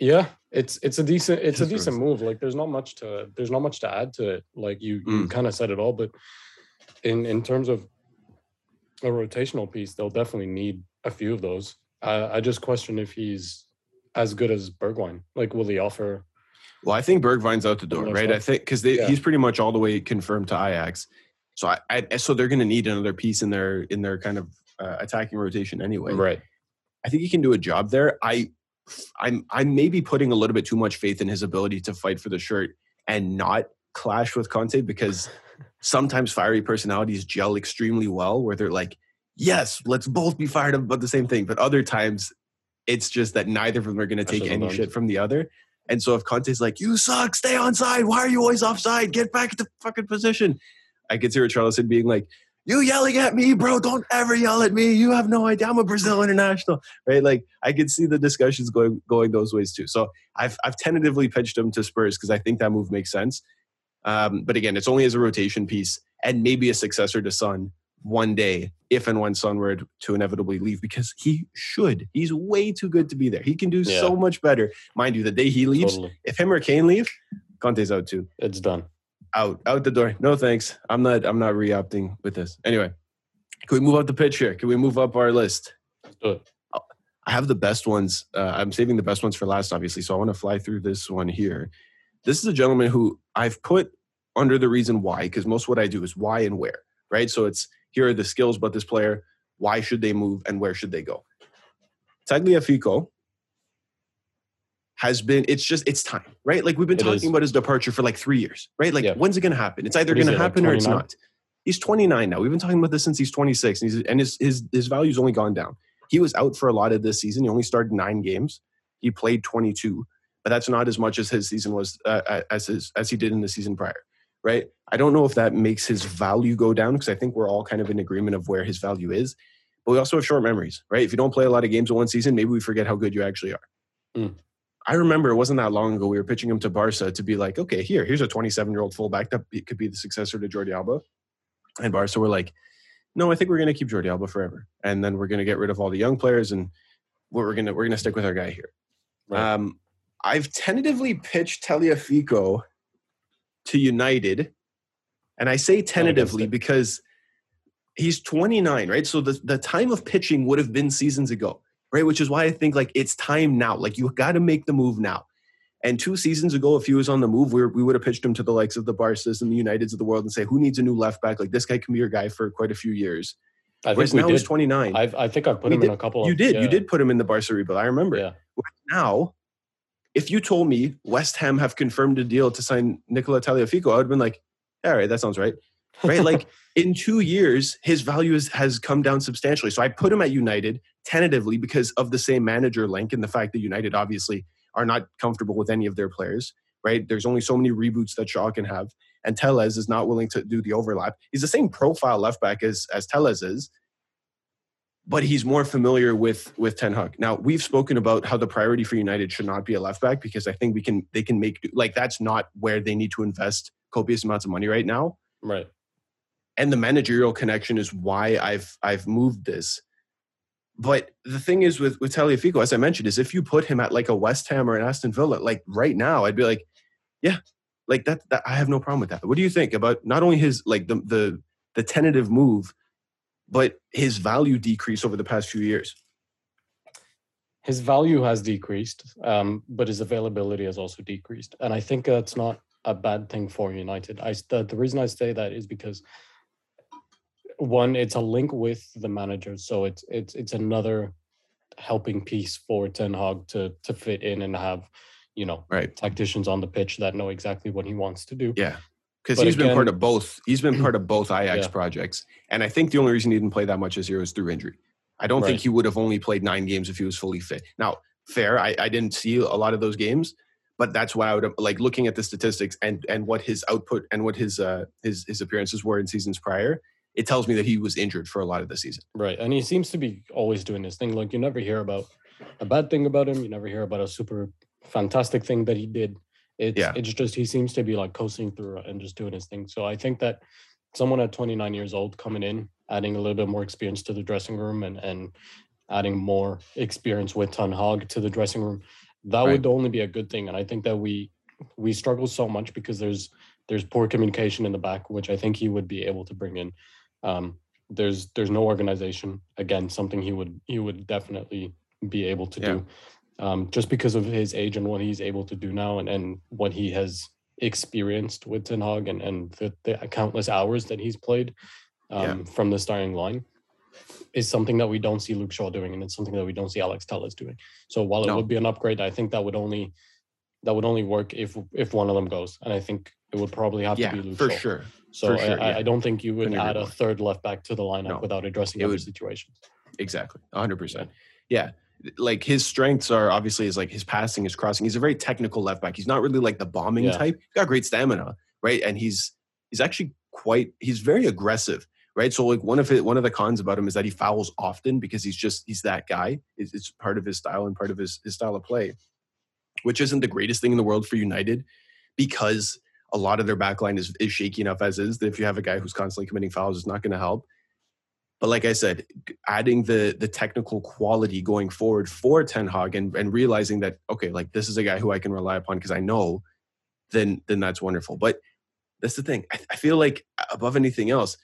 yeah, it's it's a decent it's a decent move. Like there's not much to there's not much to add to it. Like you mm. you kind of said it all, but in in terms of a rotational piece, they'll definitely need a few of those. I, I just question if he's as good as Bergwijn. Like, will he offer? Well, I think Bergwijn's out the door, right? I think because yeah. he's pretty much all the way confirmed to Ajax. So I, I so they're going to need another piece in their in their kind of uh, attacking rotation anyway. Right. I think he can do a job there. I I'm I'm maybe putting a little bit too much faith in his ability to fight for the shirt and not clash with Conte because sometimes fiery personalities gel extremely well where they're like, yes, let's both be fired up about the same thing. But other times it's just that neither of them are gonna take any shit from the other. And so if Conte's like, you suck, stay on side, why are you always offside? Get back into fucking position. I could see Richarlison being like, you yelling at me, bro. Don't ever yell at me. You have no idea. I'm a Brazil international, right? Like I could see the discussions going going those ways too. So I've I've tentatively pitched him to Spurs because I think that move makes sense. Um, but again, it's only as a rotation piece and maybe a successor to Son one day, if and when Son were to inevitably leave, because he should. He's way too good to be there. He can do yeah. so much better. Mind you, the day he leaves, totally. if him or Kane leave, Conte's out too. It's done out out the door. No thanks. I'm not I'm not re-opting with this. Anyway, can we move up the pitch here? Can we move up our list? I have the best ones. Uh, I'm saving the best ones for last, obviously. So I want to fly through this one here. This is a gentleman who I've put under the reason why, because most what I do is why and where, right? So it's here are the skills about this player. Why should they move and where should they go? Tagliafico has been it's just it's time right? Like we've been it talking is. about his departure for like three years right? Like yeah. when's it going to happen? It's either going to happen like or it's not. He's 29 now. We've been talking about this since he's 26 and, he's, and his, his his value's only gone down. He was out for a lot of this season. He only started nine games. He played 22 but that's not as much as his season was uh, as his as he did in the season prior right? I don't know if that makes his value go down because i think we're all kind of in agreement of where his value is but we also have short memories right? If you don't play a lot of games in one season maybe we forget how good you actually are. Mm. I remember it wasn't that long ago we were pitching him to Barca to be like, okay, here, here's a 27 year old fullback that could be the successor to Jordi Alba. And Barca were like, no, I think we're going to keep Jordi Alba forever, and then we're going to get rid of all the young players, and we're going to we're going to stick with our guy here. Right. Um, I've tentatively pitched Tagliafico to United, and I say tentatively because he's 29, right? So the the time of pitching would have been seasons ago right? Which is why I think like it's time now. Like you got to make the move now. And two seasons ago, if he was on the move, we, we would have pitched him to the likes of the Barca's and the Uniteds of the world and say, who needs a new left back? Like this guy can be your guy for quite a few years. I Whereas think now did. he's 29. I've, i think I put we him did. in a couple. You of, did. Yeah. You did put him in the Barca rebuild. I remember. Yeah. Now, if you told me West Ham have confirmed a deal to sign Nicola Tagliafico, I would have been like, all right, that sounds right. Right? like in two years, his value is, has come down substantially. So I put him at United tentatively because of the same manager link and the fact that United obviously are not comfortable with any of their players, right? There's only so many reboots that Shaw can have. And Telles is not willing to do the overlap. He's the same profile left back as, as Telles is, but he's more familiar with with Ten Hag. Now we've spoken about how the priority for United should not be a left back because I think we can they can make like that's not where they need to invest copious amounts of money right now. Right. And the managerial connection is why I've I've moved this. But the thing is with with Tagliafico, as I mentioned, is if you put him at like a West Ham or an Aston Villa, like right now, I'd be like, yeah, like that, that I have no problem with that. What do you think about not only his like the the the tentative move, but his value decrease over the past few years? His value has decreased, um, but his availability has also decreased, and I think that's not a bad thing for United. I the, the reason I say that is because one, it's a link with the manager, so it's it's it's another helping piece for Ten Hag to to fit in and have, you know, right tacticians on the pitch that know exactly what he wants to do. Yeah. Because he's been part of both. He's been part of both Ajax Yeah. projects, and I think the only reason he didn't play that much this year was through injury. I don't think he would have only played nine games if he was fully fit. Now, fair, I, I didn't see a lot of those games, but that's why I would have, like looking at the statistics and and what his output and what his uh his his appearances were in seasons prior. It tells me that he was injured for a lot of the season. Right. And he seems to be always doing this thing. Like you never hear about a bad thing about him. You never hear about a super fantastic thing that he did. It's Yeah. it's just he seems to be like coasting through and just doing his thing. So I think that someone at 29 years old coming in, adding a little bit more experience to the dressing room and and adding more experience with Ten Hag to the dressing room, that Right. would only be a good thing. And I think that we we struggle so much because there's there's poor communication in the back, which I think he would be able to bring in. Um, there's there's no organization. Again, something he would he would definitely be able to do, um, just because of his age and what he's able to do now, and and what he has experienced with Ten Hag and and the, the countless hours that he's played um, Yeah. from the starting line. Is something that we don't see Luke Shaw doing, and it's something that we don't see Alex Telles doing. So while it No. would be an upgrade, I think that would only that would only work if if one of them goes, and I think it would probably have Yeah, to be Luke for Shaw. sure. So I, sure, I, yeah. I don't think you would add a third left back to the lineup No. without addressing It other would- situations. Exactly. 100%. Yeah. Like his strengths are obviously is like his passing, his crossing. He's a very technical left back. He's not really like the bombing Yeah. type. He's got great stamina, right? And he's he's actually quite he's very aggressive, right? So like one of it one of the cons about him is that he fouls often because he's just he's that guy. It's, it's part of his style and part of his his style of play, which isn't the greatest thing in the world for United because a lot of their backline is is shaky enough as is that if you have a guy who's constantly committing fouls, it's not going to help. But like I said, adding the the technical quality going forward for Ten Hag and, and realizing that okay, like this is a guy who I can rely upon because I know, then then that's wonderful. But that's the thing. I, I feel like above anything else,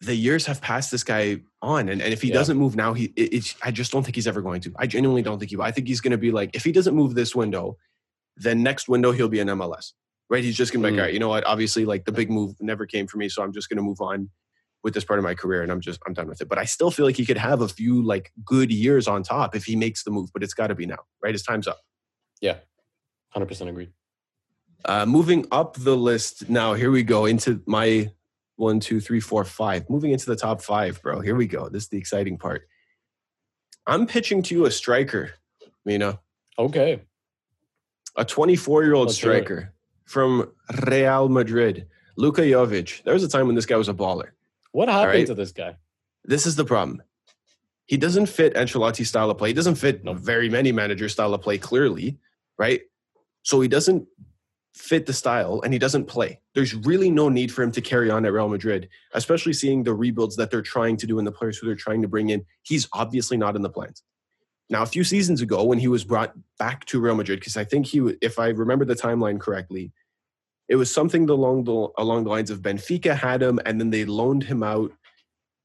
the years have passed this guy on, and, and if he Yeah. doesn't move now, he it, it's I just don't think he's ever going to. I genuinely don't think he. will. I think he's going to be like if he doesn't move this window, then next window he'll be an MLS. Right? He's just going to be like, Mm. all right, you know what? Obviously, like the big move never came for me, so I'm just going to move on with this part of my career and I'm just I'm done with it. But I still feel like he could have a few like good years on top if he makes the move, but it's got to be now, right? His time's up. Yeah, hundred percent agreed. Uh, moving up the list now, here we go into my one, two, three, four, five. Moving into the top five, bro. Here we go. This is the exciting part. I'm pitching to you a striker, Mina, Okay, a 24 year old striker from Real Madrid, Luka Jovic. There was a time when this guy was a baller. what happened right. to this guy? this is the problem. He doesn't fit Ancelotti's style of play. He doesn't fit No. very many managers' style of play, clearly, right? So he doesn't fit the style and he doesn't play. There's really no need for him to carry on at Real Madrid, especially seeing the rebuilds that they're trying to do and the players who they're trying to bring in. He's obviously not in the plans. Now, a few seasons ago, when he was brought back to Real Madrid, because I think he, if I remember the timeline correctly, it was something along the along the lines of Benfica had him, and then they loaned him out,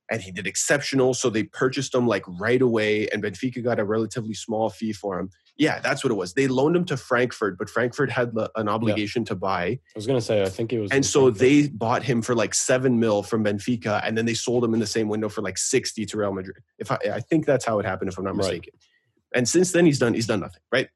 and he did exceptional. So they purchased him like right away, and Benfica got a relatively small fee for him. Yeah, that's what it was. They loaned him to Frankfurt, but Frankfurt had an obligation to buy, I was gonna say I think it was. and so Frankfurt. they bought him for like seven mil from Benfica, and then they sold him in the same window for like sixty to Real Madrid. If I, I think that's how it happened, if I'm not Right. mistaken. And since then, he's done he's done nothing, right?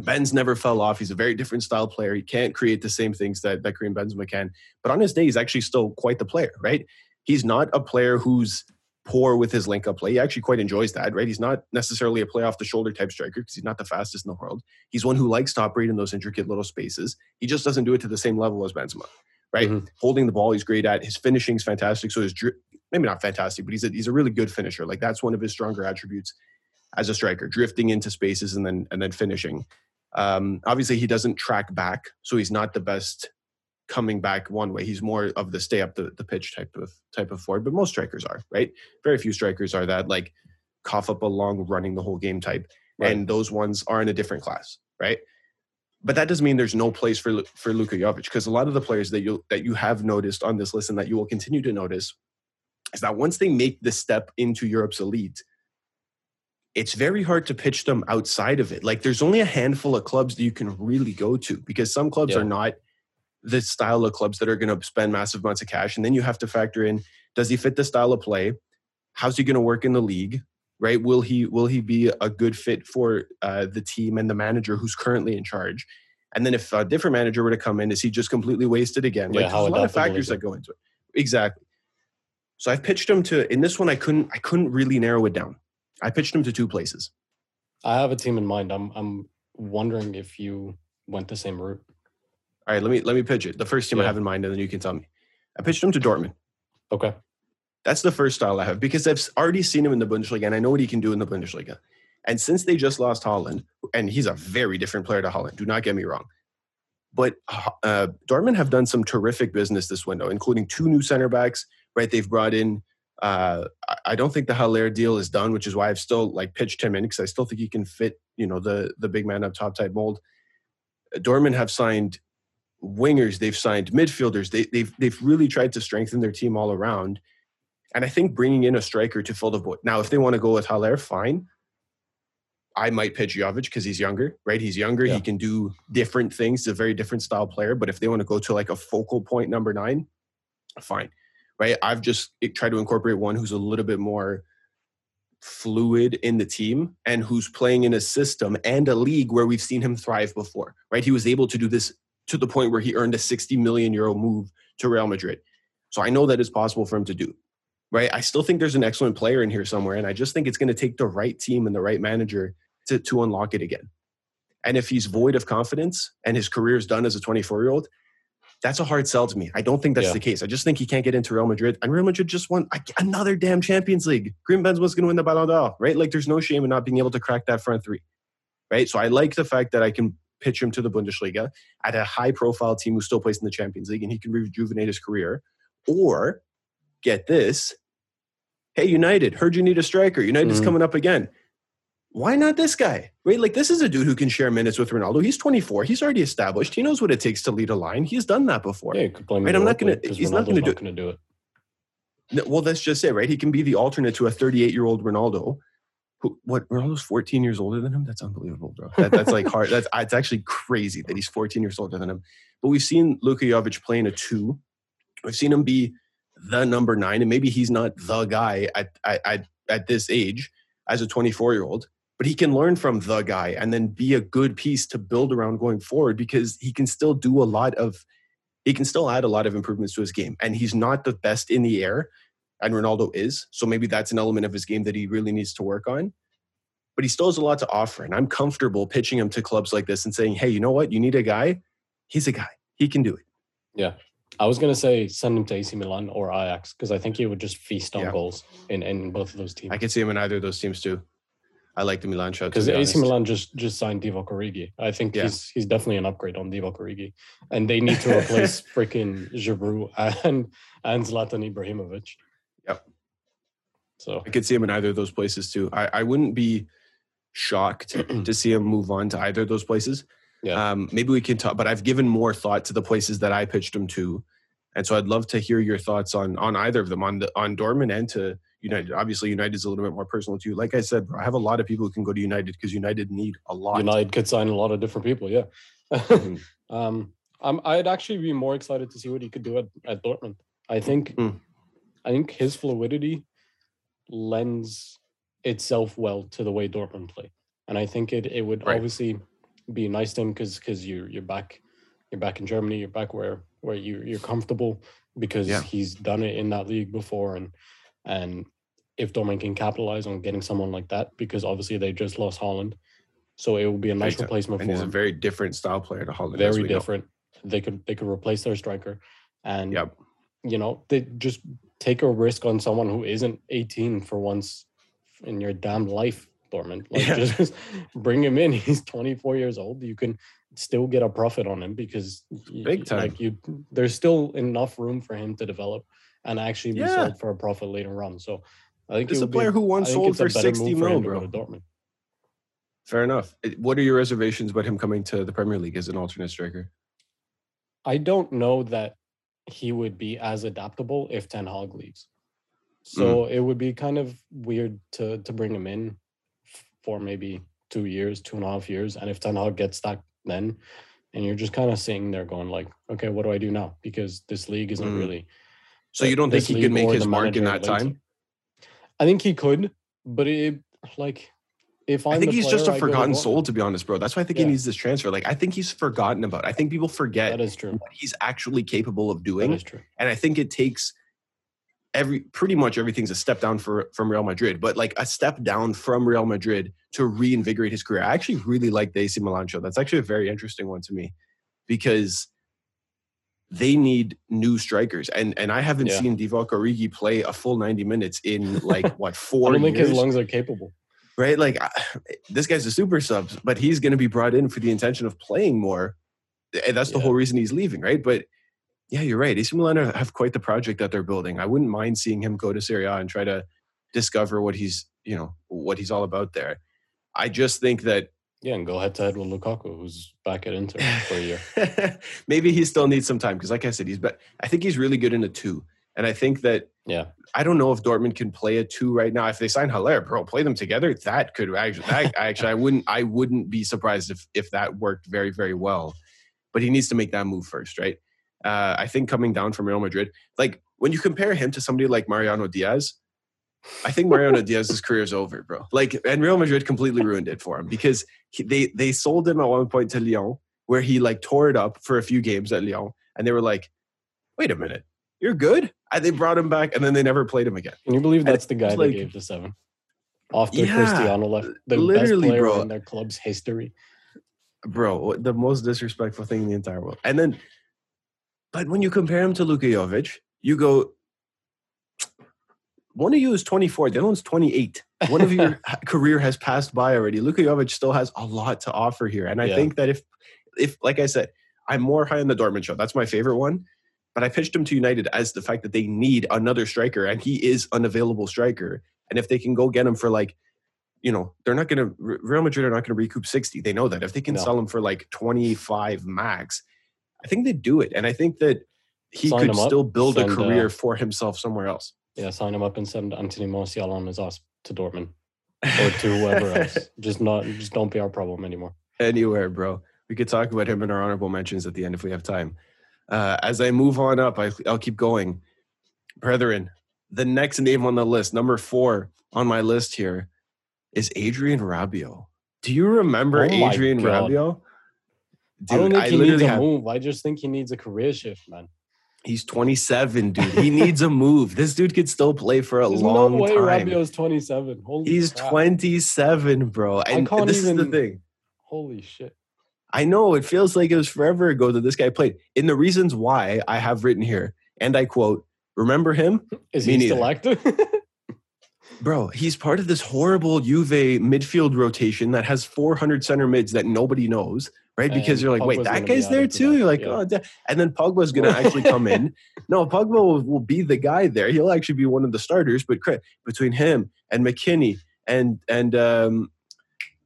Ben's never fell off. He's a very different style player. He can't create the same things that that Karim Benzema can. But on his day, he's actually still quite the player, right? He's not a player who's poor with his link up play. He actually quite enjoys that, right? He's not necessarily a play off the shoulder type striker because he's not the fastest in the world. He's one who likes to operate in those intricate little spaces. He just doesn't do it to the same level as Benzema, right? Mhm. Holding the ball, he's great at. His finishing's fantastic. So his maybe not fantastic, but he's a, he's a really good finisher. Like that's one of his stronger attributes as a striker, drifting into spaces and then and then finishing. Um, obviously, he doesn't track back, so he's not the best coming back one way. He's more of the stay up the, the pitch type of type of forward, but most strikers are right. Very few strikers are that like cough up a long running the whole game type, Right. and those ones are in a different class, right? But that doesn't mean there's no place for for Luka Jovic because a lot of the players that you that you have noticed on this list and that you will continue to notice is that once they make the step into Europe's elite, it's very hard to pitch them outside of it. Like there's only a handful of clubs that you can really go to because some clubs Yeah. are not the style of clubs that are going to spend massive amounts of cash. And then you have to factor in does he fit the style of play? How's he going to work in the league? Right? Will he will he be a good fit for uh, the team and the manager who's currently in charge? And then if a different manager were to come in, is he just completely wasted again? Yeah, like there's a lot of factors that go into it. Exactly. So I've pitched him to in this one I couldn't I couldn't really narrow it down. I pitched him to two places. I have a team in mind. I'm I'm wondering if you went the same route. All right, let me let me pitch it. The first team I have in mind, and then you can tell me. I pitched him to Dortmund. Okay. That's the first style I have because I've already seen him in the Bundesliga and I know what he can do in the Bundesliga. And since they just lost Haaland, and he's a very different player to Haaland, do not get me wrong. But uh, Dortmund have done some terrific business this window, including two new center backs. Right, they've brought in. Uh, I- don't think the Haller deal is done, which is why I've still like pitched him in because I still think he can fit, you know, the the big man up top type mold. Dortmund have signed wingers, they've signed midfielders. They, they've they've really tried to strengthen their team all around. And I think bringing in a striker to fill the void. Now, if they want to go with Haller, fine. I might pitch Jovic because he's younger, right? He's younger. Yeah. He can do different things. He's a very different style player. But if they want to go to like a focal point number nine, fine, right? I've just tried to incorporate one who's a little bit more fluid in the team and who's playing in a system and a league where we've seen him thrive before, right? He was able to do this to the point where he earned a 60 million euro move to Real Madrid. So I know that it's possible for him to do, right? I still think there's an excellent player in here somewhere. And I just think it's going to take the right team and the right manager to, to unlock it again. And if he's void of confidence and his career is done as a 24 year old, that's a hard sell to me. I don't think that's Yeah. the case. I just think he can't get into Real Madrid. And Real Madrid just won another damn Champions League. Karim Benzema's going to win the Ballon d'Or, right? Like there's no shame in not being able to crack that front three, right? So I like the fact that I can pitch him to the Bundesliga at a high profile team who still plays in the Champions League and he can rejuvenate his career. Or get this, hey, United, heard you need a striker. United's Mhm. coming up again. Why not this guy? Right? Like this is a dude who can share minutes with Ronaldo. He's 24. He's already established. He knows what it takes to lead a line. He's done that before. Yeah, blame Right, I'm not gonna- he's not Ronaldo's gonna do- not going to do it. No, Well, that's just it, right? He can be the alternate to a 38 year old Ronaldo. Who, what Ronaldo's 14 years older than him? That's unbelievable, bro. That, that's like hard. That's it's actually crazy that he's 14 years older than him. But we've seen Luka Jovic playing a two. We've seen him be the number nine, and maybe he's not the guy at at, at, at this age as a 24 year old, but he can learn from the guy and then be a good piece to build around going forward because he can still do a lot of he can still add a lot of improvements to his game. And he's not the best in the air, and Ronaldo is. So maybe that's an element of his game that he really needs to work on. But he still has a lot to offer. And I'm comfortable pitching him to clubs like this and saying, hey, you know what? You need a guy. He's a guy. He can do it. Yeah. I was going to say send him to AC Milan or Ajax because I think he would just feast on Yeah. goals in, in both of those teams. I could see him in either of those teams too. I like the Milan show. Because be AC. Milan just just signed Divock Origi. I think Yeah. he's he's definitely an upgrade on Divock Origi, and they need to replace freaking Giroud and and Zlatan Ibrahimovic. Yep. So I could see him in either of those places too. I, I wouldn't be shocked to see him move on to either of those places. Yeah. Um, maybe we can talk, but I've given more thought to the places that I pitched him to, and so I'd love to hear your thoughts on on either of them, on the on Dortmund and to United. Obviously, United is a little bit more personal to you. Like I said, bro, I have a lot of people who can go to United because United need a lot. United could sign a lot of different people. Yeah. Mhm. um, I'm, I'd actually be more excited to see what he could do at, at Dortmund. I think Mm. I think his fluidity lends itself well to the way Dortmund play, and I think it it would Right. obviously be nice to him because because you you're back you're back in Germany you're back where where you you're comfortable because Yeah. he's done it in that league before and and if Dortmund can capitalize on getting someone like that because obviously they just lost Haaland, so it will be a nice replacement and for he's a very different style player to Haaland. very we know. different. They could they could replace their striker, and Yep. you know they just take a risk on someone who isn't 18 for once in your damn life, Dortmund. Like Yeah. just bring him in. He's 24 years old. You can still get a profit on him because Big time. Like you, there's still enough room for him to develop and actually be Yeah. sold for a profit later on. So I think This it is a would be- player who I once think sold for better 60 move for mil, to bro. to Dortmund. Fair enough. What are your reservations about him coming to the Premier League as an alternate striker? I don't know that he would be as adaptable if Ten Hag leaves. So it would be kind of weird to to bring him in for maybe two years, two and a half years, and if Ten Hag gets that, then and you're just kind of sitting there going like, okay, what do I do now? Because this league isn't Mm. really. So you don't think he could make his mark in that time? I think he could, but it like if I'm I think he's just player, a I forgotten soul, to be honest, bro. That's why I think he needs this transfer. Like, I think he's forgotten about. I think people forget That is true. what he's actually capable of doing, is true. and I think it takes every pretty much everything's a step down for from Real Madrid, but like a step down from Real Madrid to reinvigorate his career. I actually really like the AC Milan show. That's actually a very interesting one to me because they need new strikers, and and I haven't Yeah. seen Divock Origi play a full ninety minutes in like what I four don't think his lungs are capable. right? Like I- this guy's a super sub, but he's going to be brought in for the intention of playing more. And that's the Yeah. whole reason he's leaving, right? But yeah, you're right. AC Milan have quite the project that they're building. I wouldn't mind seeing him go to Serie A and try to discover what he's, you know, what he's all about there. I just think that Yeah, and go head to head with Lukaku, who's back at Inter for a year. maybe he still needs some time because, like I said, he's but I think he's really good in a two, and I think that Yeah, I don't know if Dortmund can play a two right now. If they sign Haller, bro, play them together. That could actually, that, actually, I wouldn't, I wouldn't be surprised if if that worked very, very well. But he needs to make that move first, right? Uh, I think coming down from Real Madrid, like when you compare him to somebody like Mariano Diaz, I think Mariano Diaz's career is over, bro. Like, and Real Madrid completely ruined it for him because he, they they sold him at one point to Lyon, where he like tore it up for a few games at Lyon, and they were like, "Wait a minute, you're good." And they brought him back, and then they never played him again. can you believe that's the guy they like- gave the seven after Yeah, Cristiano left? The literally, best player bro. in their club's history. bro, the most disrespectful thing in the entire world. And then, but when you compare him to Luka Jovic, you go, one of you is 24, the other one's 28. One of your career has passed by already. Luka Jovic still has a lot to offer here. And I Yeah. think that if, if, like I said, I'm more high on the Dortmund show. That's my favorite one. But I pitched him to United as the fact that they need another striker, and he is an available striker. And if they can go get him for like, you know, they're not going to, Real Madrid are not going to recoup 60. They know that. If they can No. sell him for like 25 max, I think they'd do it. And I think that he Sign could still build a uh, career for himself somewhere else. Yeah, sign him up and send Anthony Martial on his ass to Dortmund or to whoever else. Just not, just don't be our problem anymore. Anywhere, bro. We could talk about him in our honorable mentions at the end if we have time. Uh, as I move on up, I, I'll keep going. Brethren, the next name on the list, number four on my list here, is Adrien Rabiot. Do you remember Oh Adrien God. Rabiot? I don't Dude, think he needs a have- move. I just think he needs a career shift, man. He's 27, dude. He needs a move. This dude could still play for a There's long no way time. Rabiot's 27. Holy He's crap. 27, bro. And can't this is the even- thing. Holy shit. I know it feels like it was forever ago that this guy played. In the reasons why I have written here, and I quote, remember him? Is Me he still active? Bro, he's part of this horrible Juve midfield rotation that has 400 center mids that nobody knows, right? Because And you're like, wait, Pogba's that guy's there too? that, You're like, yeah. oh, da-" and then Pogba's going to actually come in. No, Pogba will, will be the guy there. He'll actually be one of the starters, but between him and McKennie and, and, um,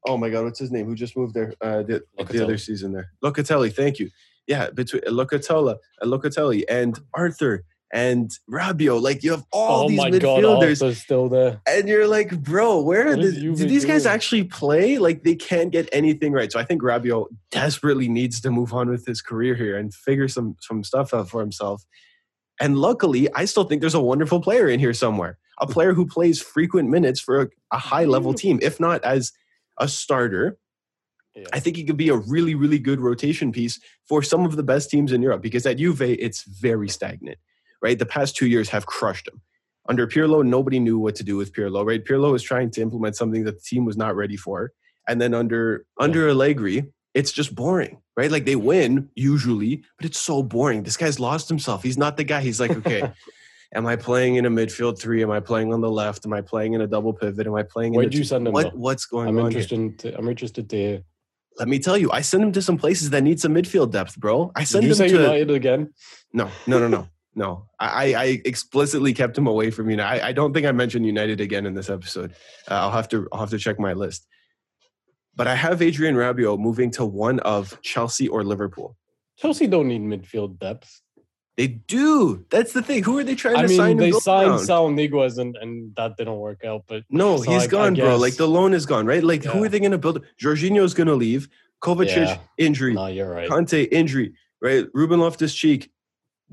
oh my God, what's his name? Who just moved there uh, the, the other season there? Locatelli, thank you. Yeah, between Locatelli, uh, Locatelli and Arthur and Rabiot, like you have all oh these my god, midfielders Arthur's still there. and you're like, bro, where are the, do these guys actually play? Like they can't get anything right. So I think Rabiot desperately needs to move on with his career here and figure some some stuff out for himself. And luckily, I still think there's a wonderful player in here somewhere. A player who plays frequent minutes for a, a high level team, if not as a starter. Yeah. I think he could be a really, really good rotation piece for some of the best teams in Europe because at Juve, it's very stagnant, right? The past two years have crushed him. Under Pirlo, nobody knew what to do with Pirlo, right? Pirlo was trying to implement something that the team was not ready for. And then under under Allegri, it's just boring, right? Like they win usually, but it's so boring. This guy's lost himself. He's not the guy. He's like, okay, am I playing in a midfield three? Am I playing on the left? Am I playing in a double pivot? Am I playing in Where'd you two- send him, What, though? what's going on? I'm on? interested. To, I'm interested to hear. Let me tell you, I send him to some places that need some midfield depth, bro. I Did sent you him say to United again? no, no, no, no, no. I, I explicitly kept him away from United. I, I don't think I mentioned United again in this episode. Uh, I'll have to I'll have to check my list. But I have Adrien Rabiot moving to one of Chelsea or Liverpool. Chelsea don't need midfield depth. They do. That's the thing. Who are they trying I to mean, sign? they signed around? Saul Niguez and, and that didn't work out. But No, So he's I- I gone, bro. Like the loan is gone, right? Like who are they going to build? Jorginho's going to leave. Kovacic Yeah. injury, No, you're right. Kante injury, right? Ruben Loftus Cheek.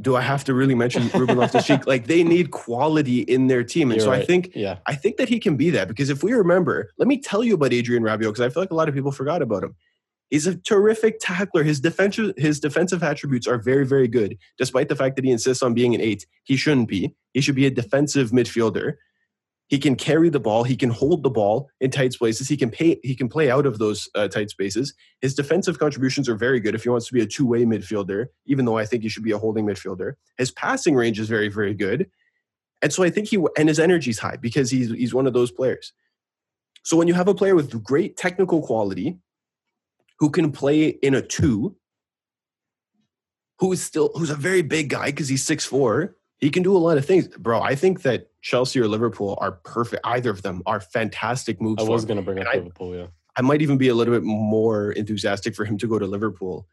Do I have to really mention Ruben Loftus Cheek? Like they need quality in their team, and You're so I think Yeah. I think that he can be that because if we remember, let me tell you about Adrien Rabiot because I feel like a lot of people forgot about him. He's a terrific tackler. His defensive his defensive attributes are very very good, despite the fact that he insists on being an eight. He shouldn't be. He should be a defensive midfielder. He can carry the ball. He can hold the ball in tight spaces. He can pay. He can play out of those uh, tight spaces. His defensive contributions are very good if he wants to be a two way midfielder. Even though I think he should be a holding midfielder. His passing range is very very good. And so I think he and his energy's high because he's he's one of those players. So when you have a player with great technical quality who can play in a two, who is still who's a very big guy because he's six four, he can do a lot of things. Bro, I think that Chelsea or Liverpool are perfect. Either of them are fantastic moves. I was going to bring up I- Liverpool, yeah. I might even be a little bit more enthusiastic for him to go to Liverpool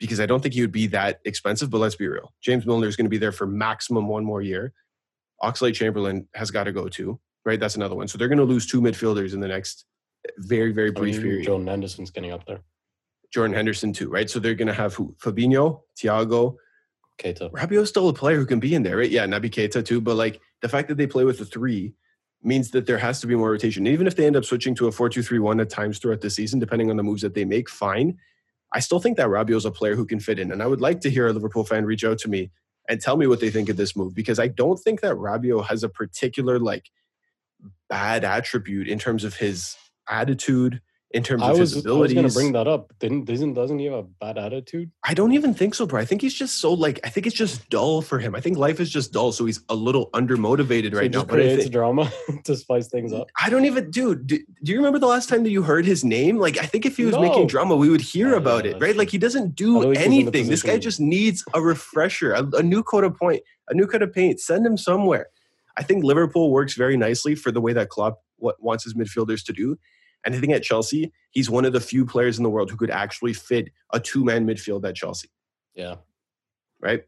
because I don't think he would be that expensive. But let's be real. James Milner is going to be there for maximum one more year. Oxlade Chamberlain has got to go too, right? That's another one. So they're going to lose two midfielders in the next very, very I brief mean, period. Jordan Henderson's getting up there. Jordan Henderson too, right? So they're going to have who? Fabinho, Thiago. Keita. Rabiot's still a player who can be in there, right? Yeah, Naby Keita too. But like the fact that they play with the three means that there has to be more rotation. Even if they end up switching to a 4-2-3-1 at times throughout the season, depending on the moves that they make, fine. I still think that Rabiot's a player who can fit in. And I would like to hear a Liverpool fan reach out to me and tell me what they think of this move because I don't think that Rabiot has a particular like bad attribute in terms of his attitude, in terms I of was, his I was going to bring that up. Didn't doesn't doesn't he have a bad attitude? I don't even think so, bro. I think he's just so like I think it's just dull for him. I think life is just dull, so he's a little undermotivated So right he now. But I, creates drama to spice things up. I don't even, dude. Do, do you remember the last time that you heard his name? Like, I think if he was making drama, we would hear Oh, about yeah, it, right? true. Like, he doesn't do don't think he's in the anything. This guy just needs a refresher, a, a new coat of point, a new coat of paint. Send him somewhere. I think Liverpool works very nicely for the way that Klopp what wants his midfielders to do. And I think at Chelsea, he's one of the few players in the world who could actually fit a two-man midfield at Chelsea, Yeah. right?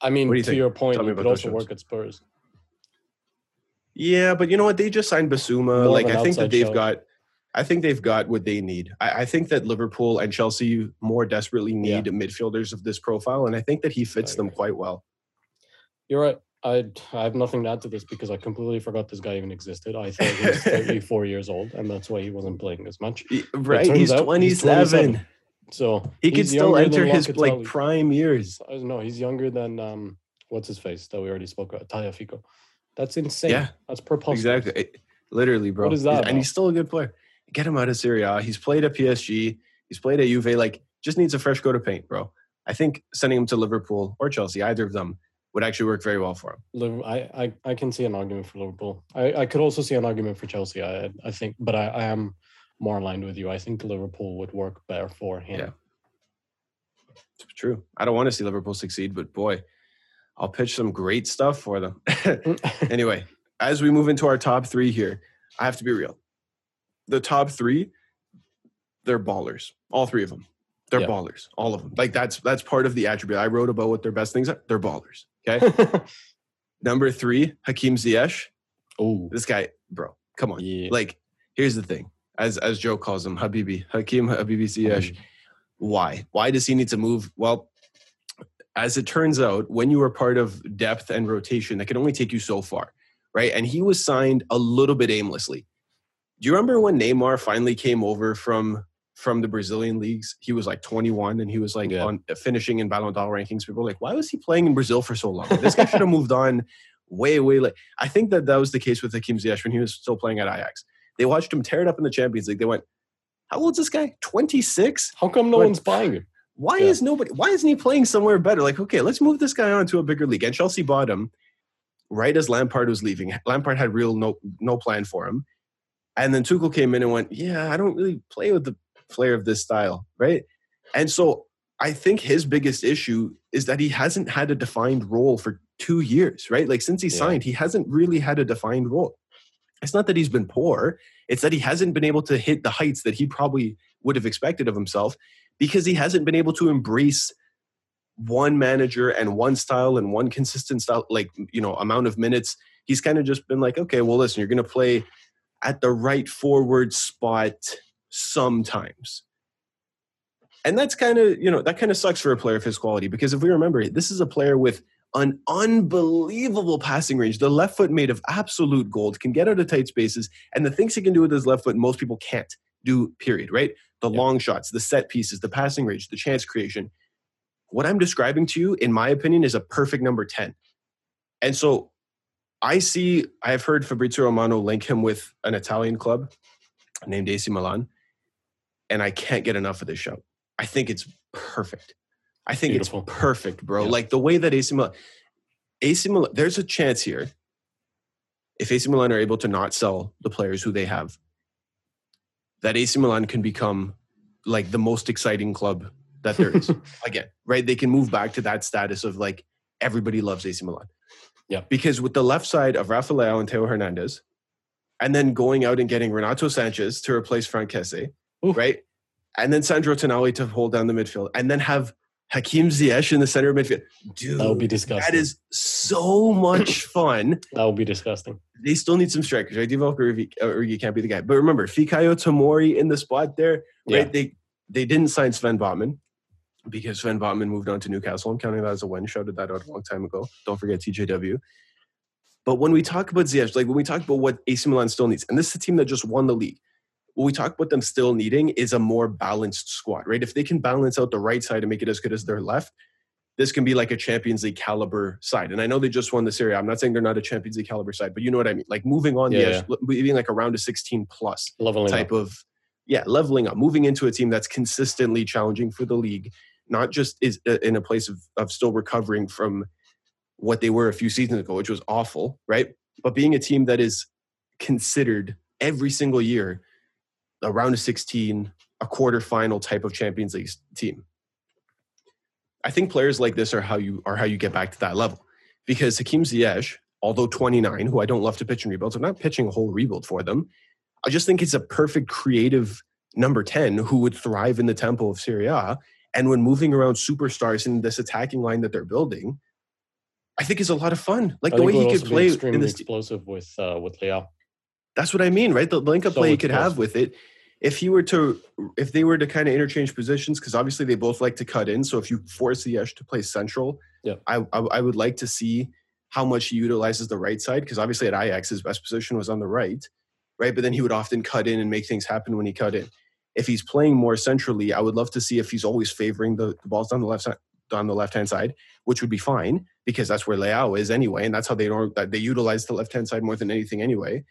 I mean, you to think? your point, Tell me could also work at Spurs. Yeah, but you know what? They just signed Bissouma. Like I think that they've shell. got I think they've got what they need. I, I think that Liverpool and Chelsea more desperately Yeah. need midfielders of this profile, and I think that he fits them quite well. You're right. I I have nothing to add to this because I completely forgot this guy even existed. I thought he was 34 years old, and that's why he wasn't playing as much. Right? He's out he's 27. 27. So He could still enter his like prime years. No. He's younger than um, what's his face that we already spoke about, Tagliafico. That's insane. Yeah, that's preposterous. Exactly. It- literally, bro. What is that He's- And he's still a good player. Get him out of Serie A. He's played at PSG. He's played at Juve. Like, just needs a fresh coat of paint, bro. I think sending him to Liverpool or Chelsea, either of them, would actually work very well for him. I, I, I can see an argument for Liverpool. I, I could also see an argument for Chelsea. I, I think, but I, I am more aligned with you. I think Liverpool would work better for him. Yeah. It's true. I don't want to see Liverpool succeed, but boy, I'll pitch some great stuff for them. anyway, as we move into our top three here, I have to be real. The top three, they're ballers. All three of them. They're Yeah. ballers. All of them. Like that's that's part of the attribute. I wrote about what their best things are. They're ballers. Okay. Number three, Hakim Ziyech. oh, This guy, bro, come on. yeah. Like, here's the thing. As as Joe calls him, Habibi, Hakim Habibi Ziyech. Why? Why does he need to move? Well, as it turns out, when you are part of depth and rotation, that can only take you so far, right? And he was signed a little bit aimlessly. Do you remember when Neymar finally came over from from the Brazilian leagues? He was like 21 and he was like Yeah. on uh, finishing in Ballon d'Or rankings. People were like, why was he playing in Brazil for so long? This guy should have moved on way, way late. I think that that was the case with Hakim Ziyech when he was still playing at Ajax. They watched him tear it up in the Champions League. They went, how old's this guy? 26? How come no What- one's buying him? Why Yeah. is nobody? Why isn't he playing somewhere better? Like, okay, let's move this guy on to a bigger league. And Chelsea bought him right as Lampard was leaving. Lampard had real no no plan for him, and then Tuchel came in and went, "Yeah, I don't really play with the player of this style, right?" And so I think his biggest issue is that he hasn't had a defined role for two years, right? Like since he Yeah. signed, he hasn't really had a defined role. It's not that he's been poor; it's that he hasn't been able to hit the heights that he probably would have expected of himself because he hasn't been able to embrace one manager and one style and one consistent style, like, you know, amount of minutes. He's kind of just been like, okay, well, listen, you're going to play at the right forward spot sometimes. And that's kind of, you know, that kind of sucks for a player of his quality because if we remember, this is a player with an unbelievable passing range. The left foot made of absolute gold, can get out of tight spaces, and the things he can do with his left foot, most people can't do, period, right? The yeah. long shots, the set pieces, the passing range, the chance creation. What I'm describing to you, in my opinion, is a perfect number 10. And so I see, I've heard Fabrizio Romano link him with an Italian club named AC Milan, and I can't get enough of this show. I think it's perfect. I think Beautiful. it's perfect, bro. Yeah. Like the way that AC Milan, AC Milan, there's a chance here if AC Milan are able to not sell the players who they have, that AC Milan can become like the most exciting club that there is. Again, right? They can move back to that status of like everybody loves AC Milan. Yeah. Because with the left side of Rafa Leao and Theo Hernandez, and then going out and getting Renato Sanches to replace Franck Kessie, right? And then Sandro Tonali to hold down the midfield, and then have Hakim Ziyech in the center of midfield. Dude, that would be disgusting. That is so much fun. that would be disgusting. They still need some strikers, right? Divock Origi uh, can't be the guy. But remember, Fikayo Tomori in the spot there, right? Yeah. They they didn't sign Sven Botman because Sven Botman moved on to Newcastle. I'm counting that as a win. Shouted that out a long time ago. Don't forget TJW. But when we talk about Ziyech, like when we talk about what AC Milan still needs, and this is a team that just won the league, what we talk about them still needing is a more balanced squad, right? If they can balance out the right side and make it as good as their left, this can be like a Champions League caliber side. And I know they just won the Serie. I'm not saying they're not a Champions League caliber side, but you know what I mean. Like moving on, yeah, yeah. being like around a 16 plus leveling type up. of yeah, leveling up, moving into a team that's consistently challenging for the league, not just is uh, in a place of, of still recovering from what they were a few seasons ago, which was awful, right? But being a team that is considered every single year a round of 16, a quarterfinal type of Champions League team. I think players like this are how you are how you get back to that level. Because Hakim Ziyech, although 29, who I don't love to pitch in rebuilds, I'm not pitching a whole rebuild for them. I just think it's a perfect creative number 10 who would thrive in the tempo of Serie A. And when moving around superstars in this attacking line that they're building, I think is a lot of fun. Like I the way he could play in this explosive with uh, with Leao. That's what I mean, right? The link up so play he could have with it. If he were to if they were to kind of interchange positions because obviously they both like to cut in so if you force Ziyech to play central yeah. I, I, I would like to see how much he utilizes the right side because obviously at Ajax his best position was on the right right? But then he would often cut in and make things happen when he cut in. If he's playing more centrally I would love to see if he's always favoring the, the balls down the left side on the left hand side which would be fine because that's where Leao is anyway and that's how they don't they utilize the left hand side more than anything anyway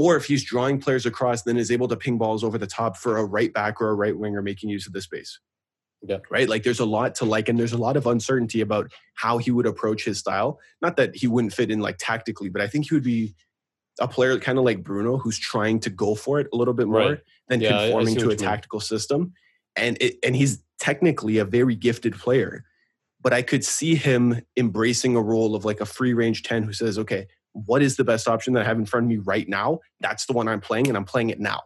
or if he's drawing players across, then is able to ping balls over the top for a right back or a right winger making use of the space. Yeah. Right. Like there's a lot to like, and there's a lot of uncertainty about how he would approach his style. Not that he wouldn't fit in like tactically, but I think he would be a player kind of like Bruno who's trying to go for it a little bit more right. than yeah, conforming to a tactical system. And it, and he's technically a very gifted player, but I could see him embracing a role of like a free range 10 who says, okay, what is the best option that I have in front of me right now? That's the one I'm playing, and I'm playing it now.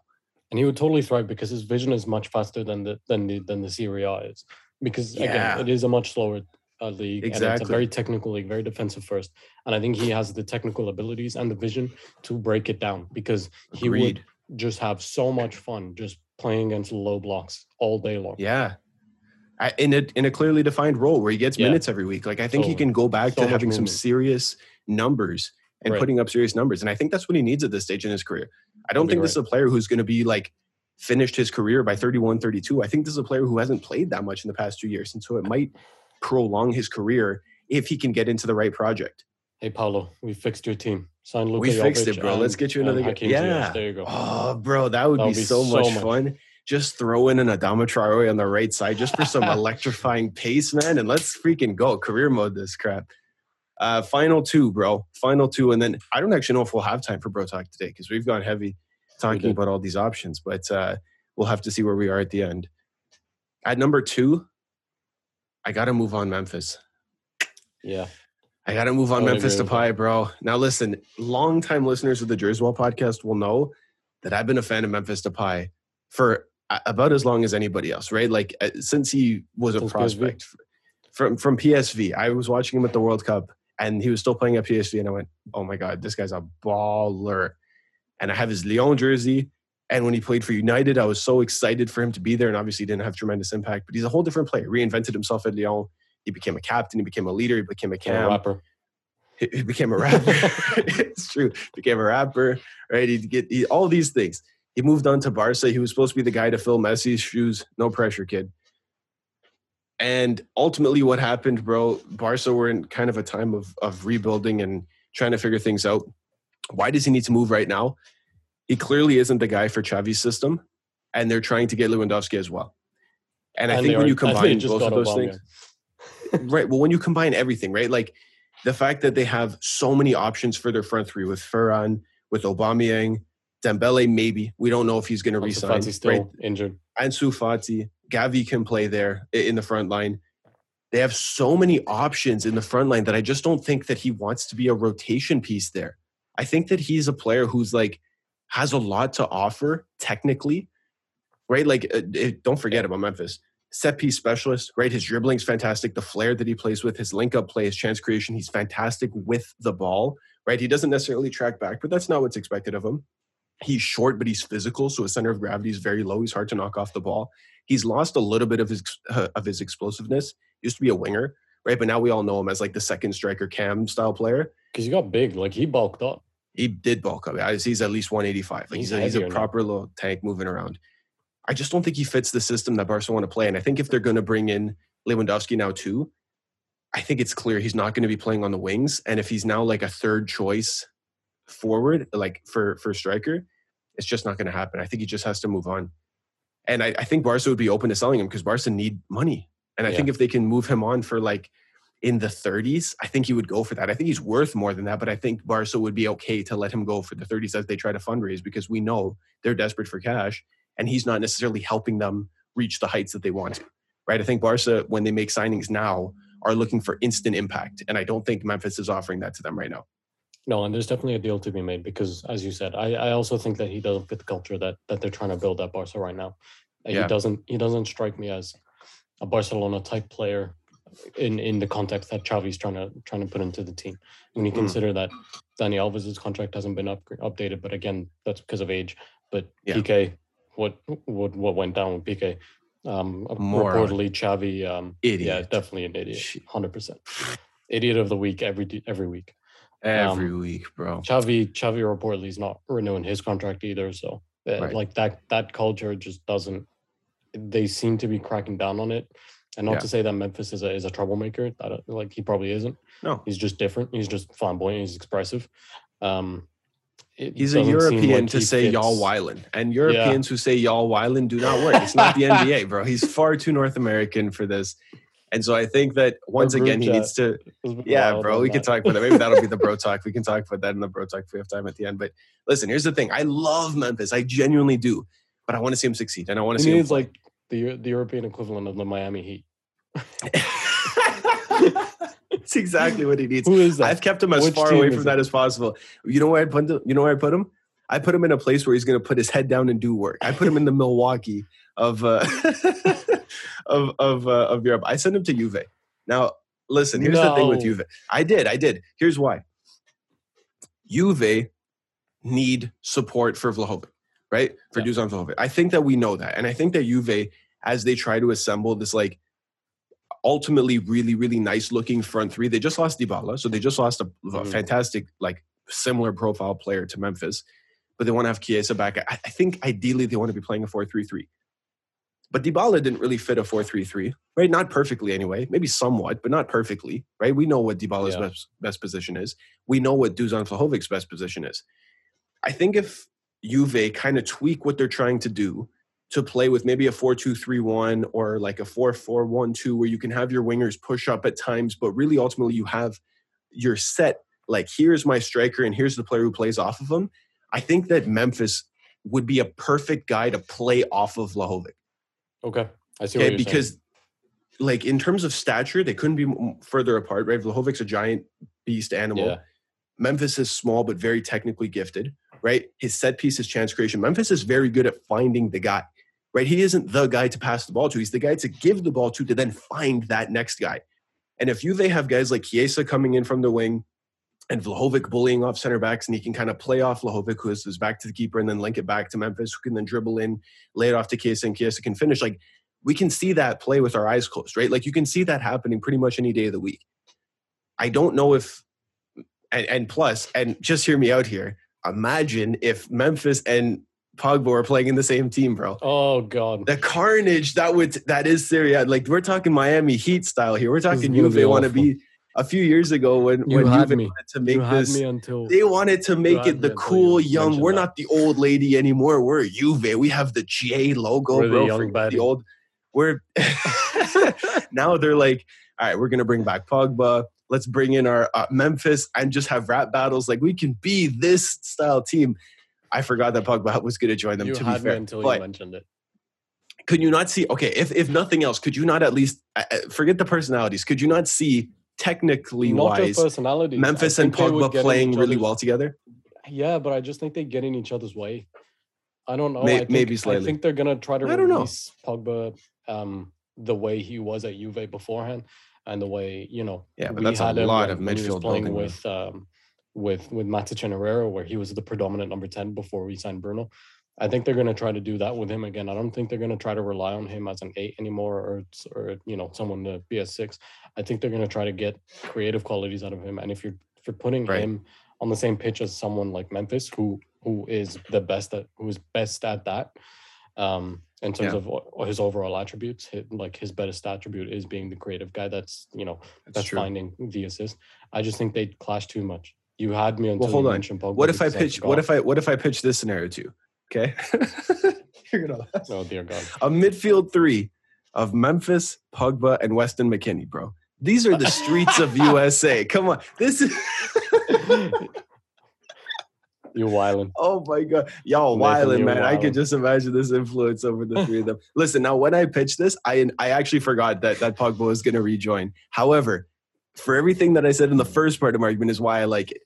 And he would totally thrive because his vision is much faster than the than the than the Serie A is. Because yeah. again, it is a much slower uh, league, exactly. and it's a very technical league, very defensive first. And I think he has the technical abilities and the vision to break it down because he Agreed. would just have so much fun just playing against low blocks all day long. Yeah, in a in a clearly defined role where he gets yeah. minutes every week. Like I think he can go back so to having movement. some serious numbers and right. putting up serious numbers. And I think that's what he needs at this stage in his career. I don't think right. this is a player who's going to be like finished his career by 31, 32. I think this is a player who hasn't played that much in the past two years. And so it might prolong his career if he can get into the right project. Hey, Paolo, we fixed your team. Sign Luka We fixed Jovic it, bro. Let's get you another game. Yeah. There you go. Oh, bro, that would, be, so much, much, fun. Just throw in an Adama Traore on the right side just for some electrifying pace, man. And let's freaking go. Career mode this crap. Uh, final two, bro. Final two, and then I don't actually know if we'll have time for bro talk today because we've gone heavy talking about all these options, but uh, we'll have to see where we are at the end. At number two, I got to move on Memphis. Yeah. I got to move on Memphis Depay, bro. Now, listen, longtime listeners of the Jersey podcast will know that I've been a fan of Memphis Depay for about as long as anybody else, right? Like uh, since he was a prospect PSV. from from PSV. I was watching him at the World Cup and he was still playing at PSV, and I went, "Oh my god, this guy's a baller!" And I have his Lyon jersey, And when he played for United, I was so excited for him to be there. And obviously, he didn't have tremendous impact, but he's a whole different player. Reinvented himself at Lyon. He became a captain. He became a leader. He became a cam. A rapper. He, he became a rapper. it's true. Became a rapper, right? He'd get he, all these things. He moved on to Barca. He was supposed to be the guy to fill Messi's shoes. No pressure, kid. And ultimately, what happened, bro? Barca were in kind of a time of of rebuilding and trying to figure things out. Why does he need to move right now? He clearly isn't the guy for Xavi's system, and they're trying to get Lewandowski as well. And, I think when are- you combine both of those things, right? Well, when you combine everything, right? Like the fact that they have so many options for their front three with Ferran, with Aubameyang, Dembele, maybe we don't know if he's going to resign. Fati's still Right? injured. Ansu Fati, Gavi can play there in the front line. They have so many options in the front line that I just don't think that he wants to be a rotation piece there. I think that he's a player who's like has a lot to offer technically, right? Like, uh, uh, don't forget about Memphis. Set piece specialist, right? His dribbling's fantastic. The flair that he plays with, his link up play, his chance creation, he's fantastic with the ball, right? He doesn't necessarily track back, but that's not what's expected of him. He's short, but he's physical, so his center of gravity is very low. He's hard to knock off the ball. He's lost a little bit of his uh, of his explosiveness. He used to be a winger, right? But now we all know him as like the second striker cam style player. Because he got big. Like he bulked up. He did bulk up. I- He's at least 185. Like he's, He's a, he's a heavier now. proper little tank moving around. I just don't think he fits the system that to play. And I think if they're going to bring in Lewandowski now too, I think it's clear he's not going to be playing on the wings. And if he's now like a third choice forward, like for for striker, it's just not going to happen. I think he just has to move on. And I, I think Barca would be open to selling him because Barca need money. And I Yeah. think if they can move him on for like in the 30s, I think he would go for that. I think he's worth more than that, but I think Barca would be okay to let him go for the 30s as they try to fundraise because we know they're desperate for cash and he's not necessarily helping them reach the heights that they want to. Right? I think Barca, when they make signings now, are looking for instant impact. And I don't think Memphis is offering that to them right now. No, and there's definitely a deal to be made because, as you said, I, I also think that he doesn't fit the culture that that they're trying to build at Barca right now. Yeah. He doesn't he doesn't strike me as a Barcelona type player in in the context that Xavi's trying to trying to put into the team. When you Mm. consider that Dani Alves' contract hasn't been up, updated, but again, that's because of age. But Yeah. Piqué, what what what went down with Piqué? Um, Moron. reportedly, Xavi, um, yeah, Idiot. definitely an idiot, hundred percent, idiot of the week every every week. Every Um, week, bro. Xavi Xavi reportedly is not renewing his contract either. So uh, Right. like that that culture just doesn't. They seem to be cracking down on it, and not Yeah. to say that Memphis is a is a troublemaker. Don't, like he probably isn't. No. He's just different. He's just flamboyant. He's expressive. Um, He's a European like to say y'all fits- And Europeans who say y'all Weilen do not work. It's not the NBA, bro. He's far too North American for this. And so I think that once again, he needs to Yeah, bro, we can talk about that. Maybe that'll be the bro talk. We can talk about that in the bro talk if we have time at the end. But listen, here's the thing: I love Memphis. I genuinely do, but I want to see him succeed, and I want to He see him needs like the the European equivalent of the Miami Heat. It's exactly what he needs. Who is that? I've kept him as Which far away from that as possible. You know where I put him? You know where I put him? I put him in a place where he's going to put his head down and do work. I put him in the Milwaukee of uh, of of uh, of Europe. I sent him to Juve. Now, listen. Here's the thing with Juve. I did. I did. Here's why. Juve need support for Vlahovic, right? For Yeah. Dusan Vlahovic. I think that we know that, and I think that Juve, as they try to assemble this like ultimately really really nice looking front three, they just lost Dybala, so they just lost a, a Mhm. fantastic like similar profile player to Memphis, but they want to have Chiesa back. I, I think ideally they want to be playing a four three three. But Dybala didn't really fit a 4-3-3, right? Not perfectly anyway, maybe somewhat, but not perfectly, right? We know what Dybala's Yeah. best, best position is. We know what Dusan Vlahovic's best position is. I think if Juve kind of tweak what they're trying to do to play with maybe a 4-2-3-1 or like a 4-4-1-2 where you can have your wingers push up at times, but really ultimately you have your set like here's my striker and here's the player who plays off of him. I think that Memphis would be a perfect guy to play off of Vlahovic. Okay, I see Okay, you're because like in terms of stature, they couldn't be further apart, right? Vlahovic's a giant beast animal. Yeah, Memphis is small but very technically gifted, right? His set piece is chance creation. Memphis is very good at finding the guy, right? He isn't the guy to pass the ball to. He's the guy to give the ball to to then find that next guy. And if you they have guys like Chiesa coming in from the wing, and Vlahovic bullying off center backs, and he can kind of play off Vlahovic, who is, is back to the keeper, and then link it back to Memphis, who can then dribble in, lay it off to Chiesa, and Chiesa can finish. Like we can see that play with our eyes closed, right? Like you can see that happening pretty much any day of the week. I don't know if, and, and plus, and just hear me out here. Imagine if Memphis and Pogba are playing in the same team, bro. Oh god, the carnage that would that is Syria. Like we're talking Miami Heat style here. We're talking Juve want to be a few years ago when you when had Juve me. wanted to make you this. me until They wanted to make it the cool you young. We're that. not the old lady anymore. We're Juve. We have the J logo, We're the bro. young the old. We're now they're like, all right, we're gonna bring back Pogba. Let's bring in our uh, Memphis and just have rap battles. Like we can be this style team. I forgot that Pogba was going to join them. you to be fair, until but you mentioned it. could you not see? Okay, if if nothing else, could you not at least uh, uh, forget the personalities? Could you not see technically Not wise. Memphis and think they would Pogba playing really well together? Yeah, but I just think they get in each other's way. I don't know. May- I think, maybe I think they're gonna try to I release Pogba um, the way he was at Juve beforehand, and the way you know. Yeah, but we that's a lot of when he was midfield playing building, with um, with with Matic and Herrera, where he was the predominant number ten before we signed Bruno. I think they're gonna try to do that with him again. I don't think they're gonna try to rely on him as an eight anymore, or or you know someone to be a six. I think they're gonna try to get creative qualities out of him, and if you're if you're putting Right. him on the same pitch as someone like Memphis, who who is the best at who is best at that. Um, in terms Yeah. of his overall attributes, hi- like his best attribute is being the creative guy. That's you know That's that's finding the assist. I just think they clash too much. You had me until hold you on. What if I pitch? What if I what if I pitch this scenario to you? Okay, you're gonna laugh. Oh dear God! a midfield three of Memphis, Pogba, and Weston McKennie, bro. These are the streets of USA. Come on, this is. You're wildin'. Oh my god, y'all Nathan, wildin', you're man! I could just imagine this influence over the three of them. Listen, now when I pitched this, I I actually forgot that that Pogba was going to rejoin. However, for everything that I said in the first part of my argument is why I like it.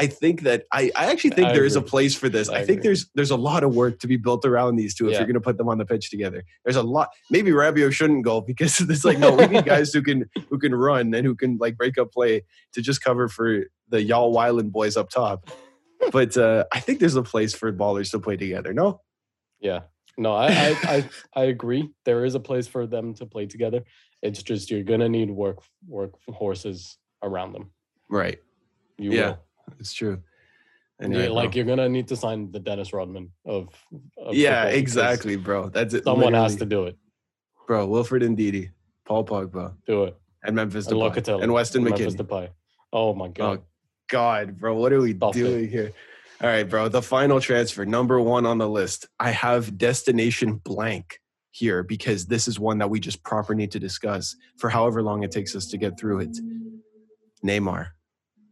I think that I, I actually think I there is a place for this. I, I think agree. there's there's a lot of work to be built around these two if Yeah. you're going to put them on the pitch together. There's a lot. Maybe Rabiot shouldn't go because it's like no, we need guys who can who can run and who can like break up play to just cover for the y'all Wyland boys up top. But uh, I think there's a place for ballers to play together. No, Yeah. No, I, I I I agree. There is a place for them to play together. It's just you're gonna need work work horses around them. right? You Yeah, will. It's true. And Yeah, like you're gonna need to sign the Dennis Rodman of. of yeah, exactly, bro. That's it. Someone has to do it. bro. Wilfred Ndidi, Paul Pogba, Do it. and Memphis And Depay, Locatelli and Weston Memphis McKennie. Depay. Oh my oh, god. God, bro, what are we Stop it. doing here? All right, bro. The final transfer, number one on the list. I have destination blank here because this is one that we just proper need to discuss for however long it takes us to get through it. Neymar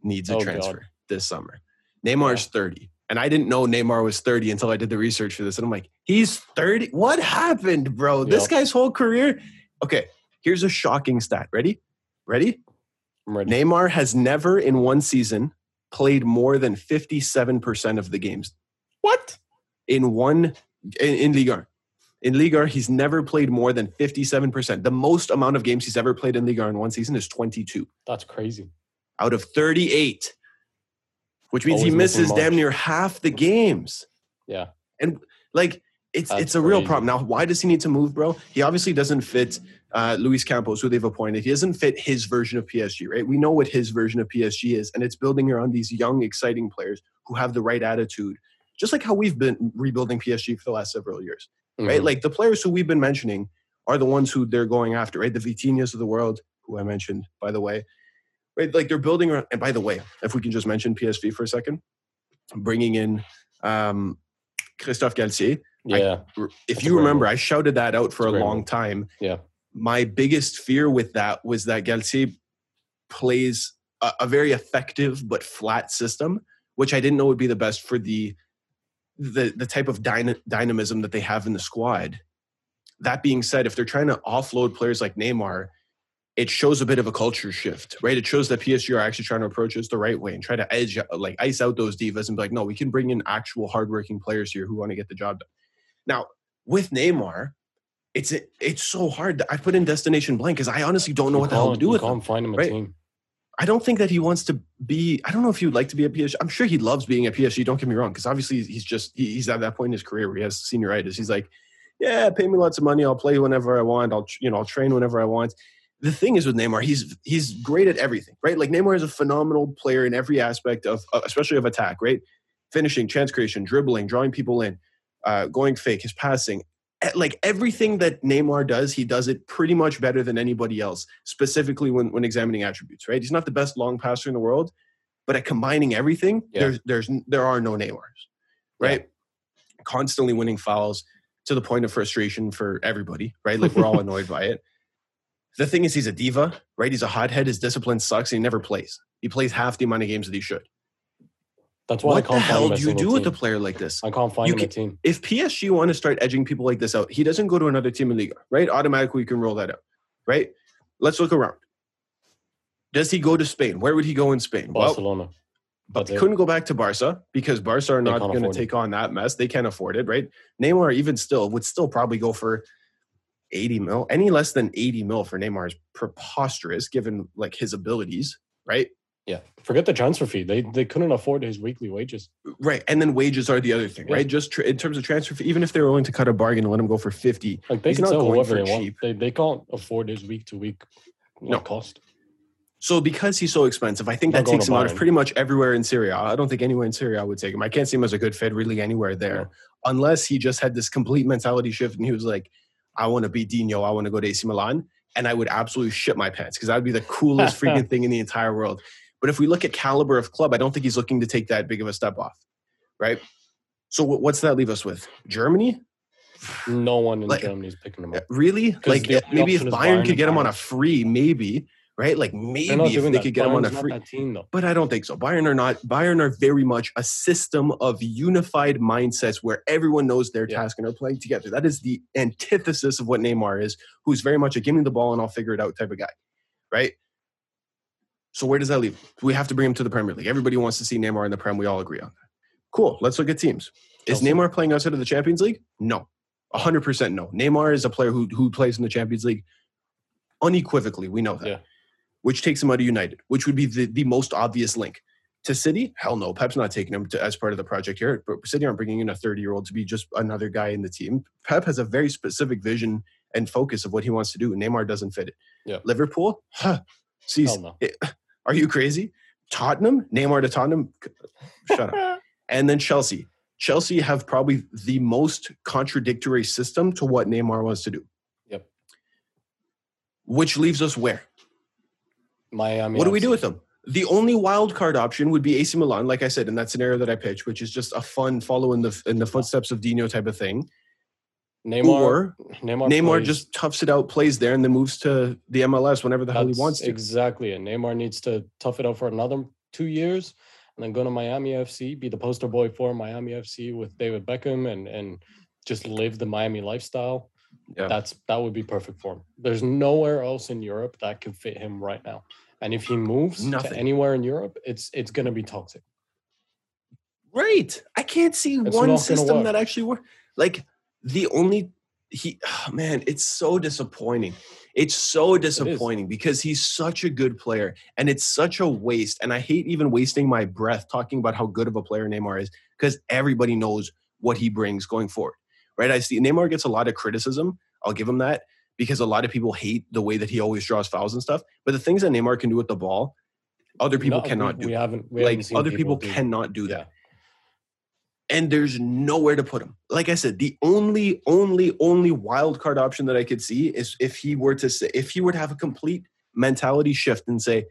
needs a Oh, God. This summer. Neymar's 30. And I didn't know Neymar was 30 until I did the research for this. And I'm like, he's 30? What happened, bro? This guy's whole career. Okay, here's a shocking stat. Ready? Ready? I'm ready. Neymar has never in one season played more than 57% of the games What? in one in, in Ligue 1. In Ligue 1, he's never played more than 57%. The most amount of games he's ever played in Ligue 1 in one season is 22 That's crazy. out of 38, which means he Always missing misses damn near half the games. Yeah. And like it's That's it's a real crazy. problem. Now, why does he need to move, bro? He obviously doesn't fit uh, Luis Campos, who they've appointed. He doesn't fit his version of PSG, right? We know what his version of PSG is, and it's building around these young, exciting players who have the right attitude, just like how we've been rebuilding PSG for the last several years, right? Mhm. Like the players who we've been mentioning are the ones who they're going after, right? The Vitinhas of the world, who I mentioned, by the way, right? Like they're building around. And by the way, if we can just mention PSG for a second, bringing in um, Christophe Galtier. I- yeah. if That's you remember. I shouted that out for That's a long time. Yeah. My biggest fear with that was that Galtier plays a, a very effective but flat system, which I didn't know would be the best for the the the type of dyna- dynamism that they have in the squad. That being said, if they're trying to offload players like Neymar, it shows a bit of a culture shift, right? It shows that PSG are actually trying to approach this the right way and try to edge, like ice out those divas and be like, no, we can bring in actual hardworking players here who want to get the job done. Now, with Neymar, it's it's so hard. I put in destination blank because I honestly don't know You what the hell to do with him. find him a right? team. I don't think that he wants to be. I don't know if he would like to be a PSG. I'm sure he loves being a PSG. Don't get me wrong, because obviously he's just he's at that point in his career where he has senioritis. He's like, yeah, pay me lots of money. I'll play whenever I want. I'll you know I'll train whenever I want. The thing is with Neymar, he's he's great at everything, right? Like Neymar is a phenomenal player in every aspect of, uh, especially of attack, right? Finishing, chance creation, dribbling, drawing people in, uh, going fake, his passing, like everything that Neymar does, he does it pretty much better than anybody else, specifically when, when examining attributes, right? He's not the best long passer in the world, but at combining everything, yeah. there's there's there are no Neymars, right? Yeah. Constantly winning fouls to the point of frustration for everybody, right? Like we're all annoyed by it. The thing is, he's a diva, right? He's a hothead. His discipline sucks. And he never plays. He plays half the amount of games that he should. That's why what I can't the hell do you do team. with a player like this? I can't find you him can, a team. If PSG want to start edging people like this out, he doesn't go to another team in Liga, right? Automatically, you can roll that out, right? Let's look around. Does he go to Spain? Where would he go in Spain? Barcelona. Well, but they couldn't go back to Barca because Barca are not going to take on that mess. They can't afford it, right? Neymar, even still, would still probably go for 80 mil. Any less than 80 mil for Neymar is preposterous given like his abilities, right? Yeah, forget the transfer fee. They they couldn't afford his weekly wages. Right, and then wages are the other thing, yeah. right? Just in terms of transfer fee, even if they're willing to cut a bargain and let him go for fifty, like they can sell whoever they cheap. want. They they can't afford his week to week no cost. So because he's so expensive, I think that takes him out of pretty much everywhere in Serie A. I don't think anywhere in Serie A would take him. I can't see him as a good fit really anywhere there, no. unless he just had this complete mentality shift and he was like, "I want to be Dinho. I want to go to AC Milan." And I would absolutely shit my pants because that would be the coolest freaking thing in the entire world. But if we look at caliber of club, I don't think he's looking to take that big of a step off, right? So what's that leave us with? Germany? No one in like, Germany is picking him up. Really? Like maybe if Bayern, Bayern could get him on a free, maybe right? Like maybe if they that. could get Bayern's him on a free team, though. But I don't think so. Bayern are not. Bayern are very much a system of unified mindsets where everyone knows their yeah. task and are playing together. That is the antithesis of what Neymar is, who's very much a give me the ball and I'll figure it out type of guy, right? So where does that leave? We have to bring him to the Premier League. Everybody wants to see Neymar in the Prem. We all agree on that. Cool. Let's look at teams. Is Neymar playing outside of the Champions League? No. 100% no. Neymar is a player who, who plays in the Champions League unequivocally. We know that. Yeah. Which takes him out of United, which would be the, the most obvious link. To City? Hell no. Pep's not taking him to, as part of the project here. But City aren't bringing in a 30 year old to be just another guy in the team. Pep has a very specific vision and focus of what he wants to do. Neymar doesn't fit it. Yeah. Liverpool? Huh. No. it, are you crazy? Tottenham, Neymar to Tottenham, shut up. And then Chelsea. Chelsea have probably the most contradictory system to what Neymar wants to do. Yep. Which leaves us where? Miami. What do we do with them? The only wild card option would be AC Milan, like I said in that scenario that I pitched, which is just a fun follow in the in the footsteps of Dinho type of thing. Neymar, or Neymar, Neymar plays, just toughs it out, plays there, and then moves to the MLS whenever the hell he wants to. Exactly. And Neymar needs to tough it out for another two years and then go to Miami FC, be the poster boy for Miami FC with David Beckham and and just live the Miami lifestyle. Yeah. That's that would be perfect for him. There's nowhere else in Europe that could fit him right now. And if he moves Nothing. to anywhere in Europe, it's it's gonna be toxic. Right. I can't see it's one system that actually works. Like the only he oh man it's so disappointing it's so disappointing it because he's such a good player and it's such a waste and i hate even wasting my breath talking about how good of a player neymar is because everybody knows what he brings going forward right i see neymar gets a lot of criticism i'll give him that because a lot of people hate the way that he always draws fouls and stuff but the things that neymar can do with the ball other people no, cannot we, do we haven't we like haven't other people, people cannot do that and there's nowhere to put him. Like I said, the only, only, only wild card option that I could see is if he were to say, if he were to have a complete mentality shift and say,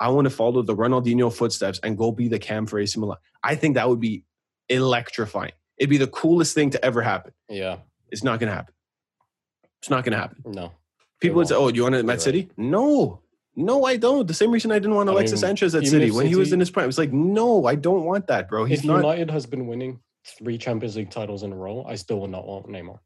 I want to follow the Ronaldinho footsteps and go be the cam for AC Milan. I think that would be electrifying. It'd be the coolest thing to ever happen. Yeah. It's not going to happen. It's not going to happen. No. People would say, oh, do you want it at Met City? No. No, I don't. The same reason I didn't want Alexis I mean, Sanchez at City when City, he was in his prime. It's like, no, I don't want that, bro. He's if not. United has been winning three Champions League titles in a row, I still would not want Neymar.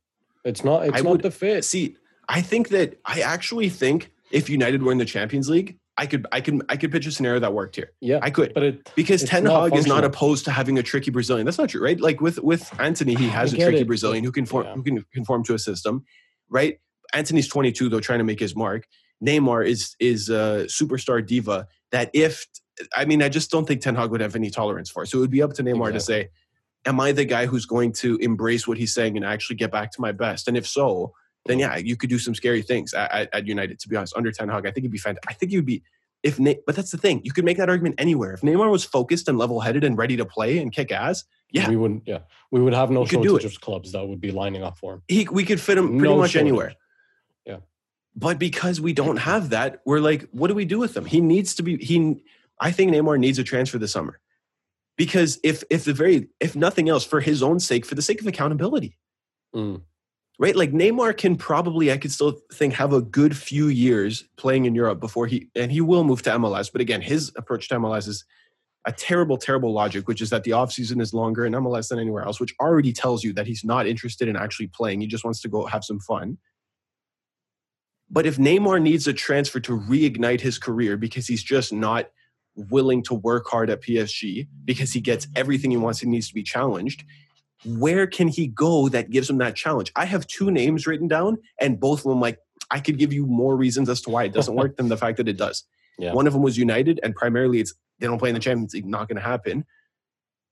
It's not. It's I not would, the fit. See, I think that I actually think if United were in the Champions League, I could, I could, I could pitch a scenario that worked here. Yeah, I could, but it, because Ten Hag is not opposed to having a tricky Brazilian. That's not true, right? Like with with Antony, he has a tricky it. Brazilian who can form, yeah. who can conform to a system, right? Antony's 22 though, trying to make his mark. Neymar is is a superstar diva that if I mean I just don't think Ten Hag would have any tolerance for. it. So it would be up to Neymar to say, "Am I the guy who's going to embrace what he's saying and actually get back to my best?" And if so, then yeah, you could do some scary things at, at, United. To be honest, under Ten Hag, I think it'd be fantastic. I think you'd be if Ne- but that's the thing. You could make that argument anywhere. If Neymar was focused and level headed and ready to play and kick ass, yeah, we wouldn't yeah we would have no shortage of clubs that would be lining up for him. he we could fit him pretty No much shortage. anywhere. Yeah. But because we don't have that, we're like, what do we do with him? He needs to be he I think Neymar needs a transfer this summer. Because if if the very if nothing else, for his own sake, for the sake of accountability, Mm. Right? Like Neymar can probably, I could still think, have a good few years playing in Europe before he and he will move to MLS. But again, his approach to MLS is a terrible, terrible logic, which is that the offseason is longer in MLS than anywhere else, which already tells you that he's not interested in actually playing. He just wants to go have some fun. But if Neymar needs a transfer to reignite his career because he's just not willing to work hard at PSG because he gets everything he wants, he needs to be challenged. Where can he go that gives him that challenge? I have two names written down, and both of them, like, I could give you more reasons as to why it doesn't work than the fact that it does. Yeah. One of them was United, and primarily it's they don't play in the Champions League, not going to happen.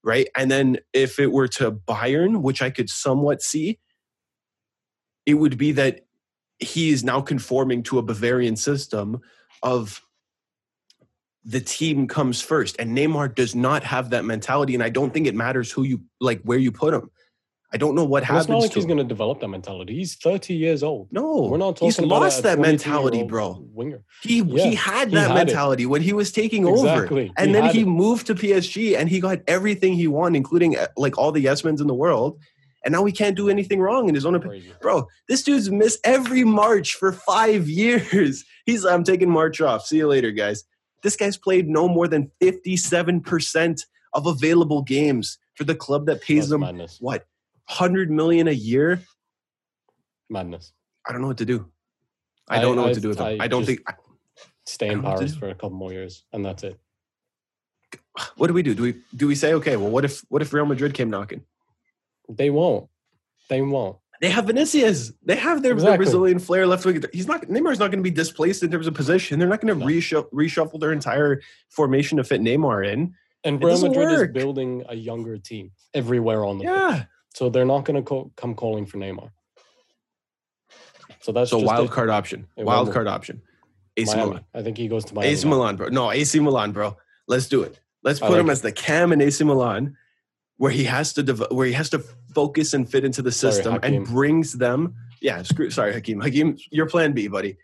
Right. And then if it were to Bayern, which I could somewhat see, it would be that he is now conforming to a Bavarian system of the team comes first. And Neymar does not have that mentality. And I don't think it matters who you like where you put him. I don't know what And it's happens. not like to he's going to develop that mentality. He's 30 years old. no, We're not talking he's about lost that mentality, bro. Winger. He Yeah, he had he that had it. mentality when he was taking Exactly. over, and He then he it. moved to PSG, and he got everything he wanted, including uh, like all the yes men's in the world. And now he can't do anything wrong in his own opinion. Bro, this dude's missed every March for five years. He's I'm taking March off. See you later, guys. This guy's played no more than 57% of available games for the club that pays That's him madness. what 100 million a year. Madness. I don't know what to do. I I- don't know what I- to do with him. I I don't think Stay in don't know what to Paris for a couple more years, and that's it. what do we do? Do we do we say okay? Well, what if what if Real Madrid came knocking? They won't. They won't. They have Vinicius. They have their, their Brazilian flair left wing. He's not Neymar's not going to be displaced in terms of position. They're not going to No. reshuffle, reshuffle their entire formation to fit Neymar in. And Real Madrid work. is building a younger team everywhere on the pitch. Yeah. So they're not going to co- come calling for Neymar. So that's So wild it. card option. Wild card option. AC Miami. Milan. I think he goes to Miami. AC Milan, bro. No, AC Milan, bro. Let's do it. Let's put like him it. as the cam in AC Milan, where he has to dev- where he has to focus and fit into the system Hakim. and brings them. Yeah, screw. Sorry, Hakim. Hakim, your plan B, buddy.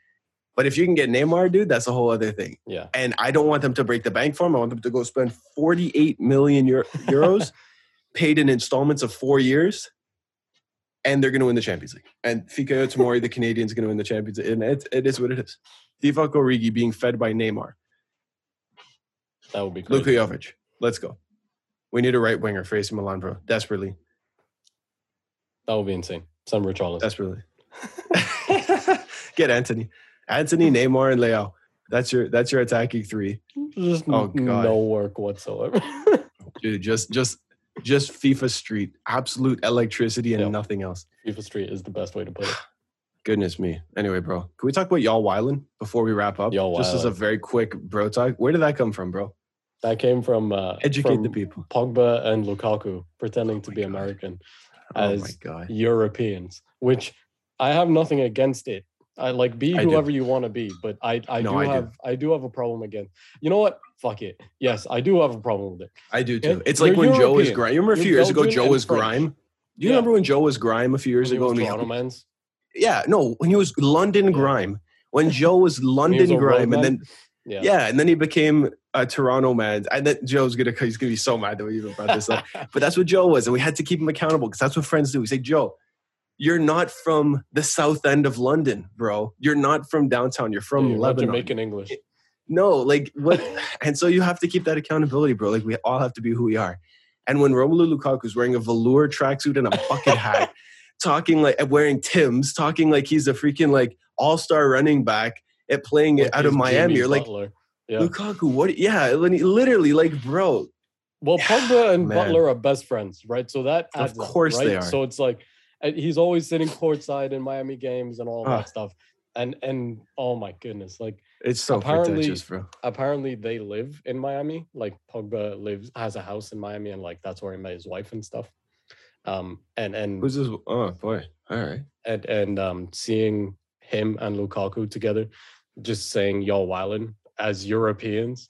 But if you can get Neymar, dude, that's a whole other thing. Yeah. And I don't want them to break the bank for him. I want them to go spend 48 million euro- euros paid in installments of four years. And they're going to win the Champions League. And Fikayo Tomori, the Canadians, going to win the Champions League. And it, it is what it is. Divock Origi being fed by Neymar. That would be crazy. Luka Jovic. Let's go. We need a right winger for AC Milan, bro. Desperately. That would be insane. Some Richarlison. Desperately. Get Antony. Antony, Neymar, and Leo. That's your that's your attacking three. Just Oh, God. no work whatsoever. Dude, just just just FIFA Street. Absolute electricity and Yeah. nothing else. FIFA Street is the best way to put it. Goodness me. Anyway, bro, can we talk about y'all Weiland before we wrap up? Y'all Just as a very quick bro talk. Where did that come from, bro? That came from uh, Educate from the people. Pogba and Lukaku pretending to be God. American Oh Oh as my god. Europeans, which I have nothing against it. I like be I do. whoever you want to be, but I I No, do I do. have I do have a problem again. You know what? Fuck it. Yes, I do have a problem with it. I do too. It's like when Joe was grime. You remember a few You're years ago, Joe was French. grime. Do you Yeah. remember when Joe was grime a few years When he ago? was And we, yeah, no, when he was London grime. When Joe was London a grime, and then Yeah. yeah. and then he became a Toronto man. And then Joe's gonna he's gonna be so mad that we even brought this up. But that's what Joe was, and we had to keep him accountable because that's what friends do. We say, Joe, you're not from the south end of London, bro. You're not from downtown. You're from not Lebanon. Jamaican English. No, like what? and so you have to keep that accountability, bro. Like we all have to be who we are. And when Romelu Lukaku's wearing a velour tracksuit and a bucket hat, talking like wearing Tim's, talking like he's a freaking like all star running back at playing Like it out of Miami, Jimmy you're like Butler. Yeah. Lukaku. What? Yeah, literally, like, bro. Well, Pogba and Man. Butler are best friends, right? So that Of adds up, course right? they are. So it's like he's always sitting courtside in Miami games and all that stuff. and and oh my goodness, like It's so Apparently- pretentious, bro. apparently they live in Miami. Like Pogba lives has a house in Miami, and like that's where he met his wife and stuff. Um, and and Who's this? Oh boy. All right. and and um, seeing him and Lukaku together, just saying "Y'all wildin" as Europeans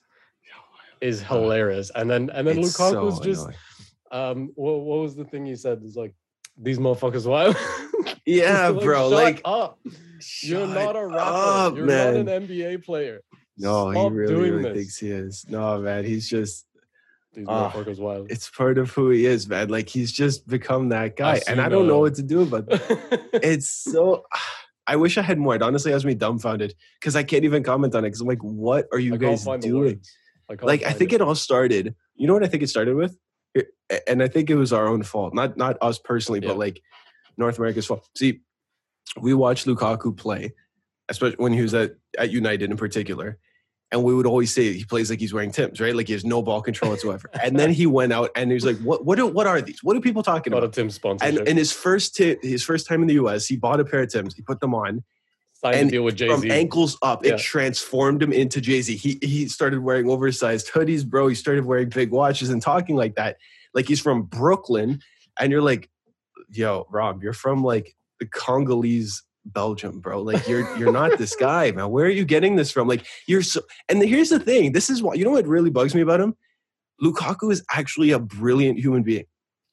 is hilarious. And then and then It's Lukaku's so just um, what what was the thing he said? It's like these motherfuckers wild. Yeah, Like, bro. shut Like, up. You're not a rapper. up, You're man. not an NBA player. No, Stop he really, doing really thinks he is. No, man, he's just These Ah, motherfuckers wild. it's part of who he is, man. Like he's just become that guy. and I don't know uh, what to do about that. It's so I wish I had more. It honestly has me dumbfounded because I can't even comment on it because I'm like, what are you guys doing? I Like I think it all started. You know what I think it started with? It- and I think it was our own fault. Not not us personally, Yeah. but like North America's fault. See, we watched Lukaku play, especially when he was at, at United in particular. And we would always say he plays like he's wearing Tim's, right? Like he has no ball control whatsoever. and then he went out and he was like, "What? What? Are, what are these? What are people talking Got a about?" Tim sponsorship. And in his first ti- his first time in the U.S., he bought a pair of Tim's. He put them on, Signed and deal with Jay from Z. ankles up, Yeah. it transformed him into Jay Z. He he started wearing oversized hoodies, bro. He started wearing big watches and talking like that, like he's from Brooklyn. And you're like, yo, Rob, you're from like the Congolese Belgium, bro. Like you're you're not this guy, man. Where are you getting this from? Like you're so. And here's the thing. This is why you know what really bugs me about him. Lukaku is actually a brilliant human being.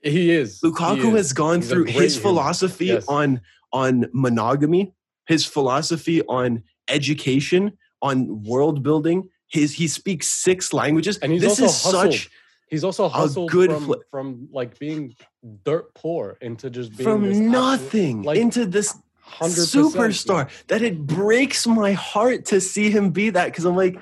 He is. He Lukaku is. has gone He's through his philosophy Yes. on on monogamy, his philosophy on education, on world building. His he speaks six languages. And he's this also is hustled. such He's also hustled good from, pla- from like being dirt poor into just being from nothing like, into this 100%, superstar that it breaks my heart to see him be that because I'm like,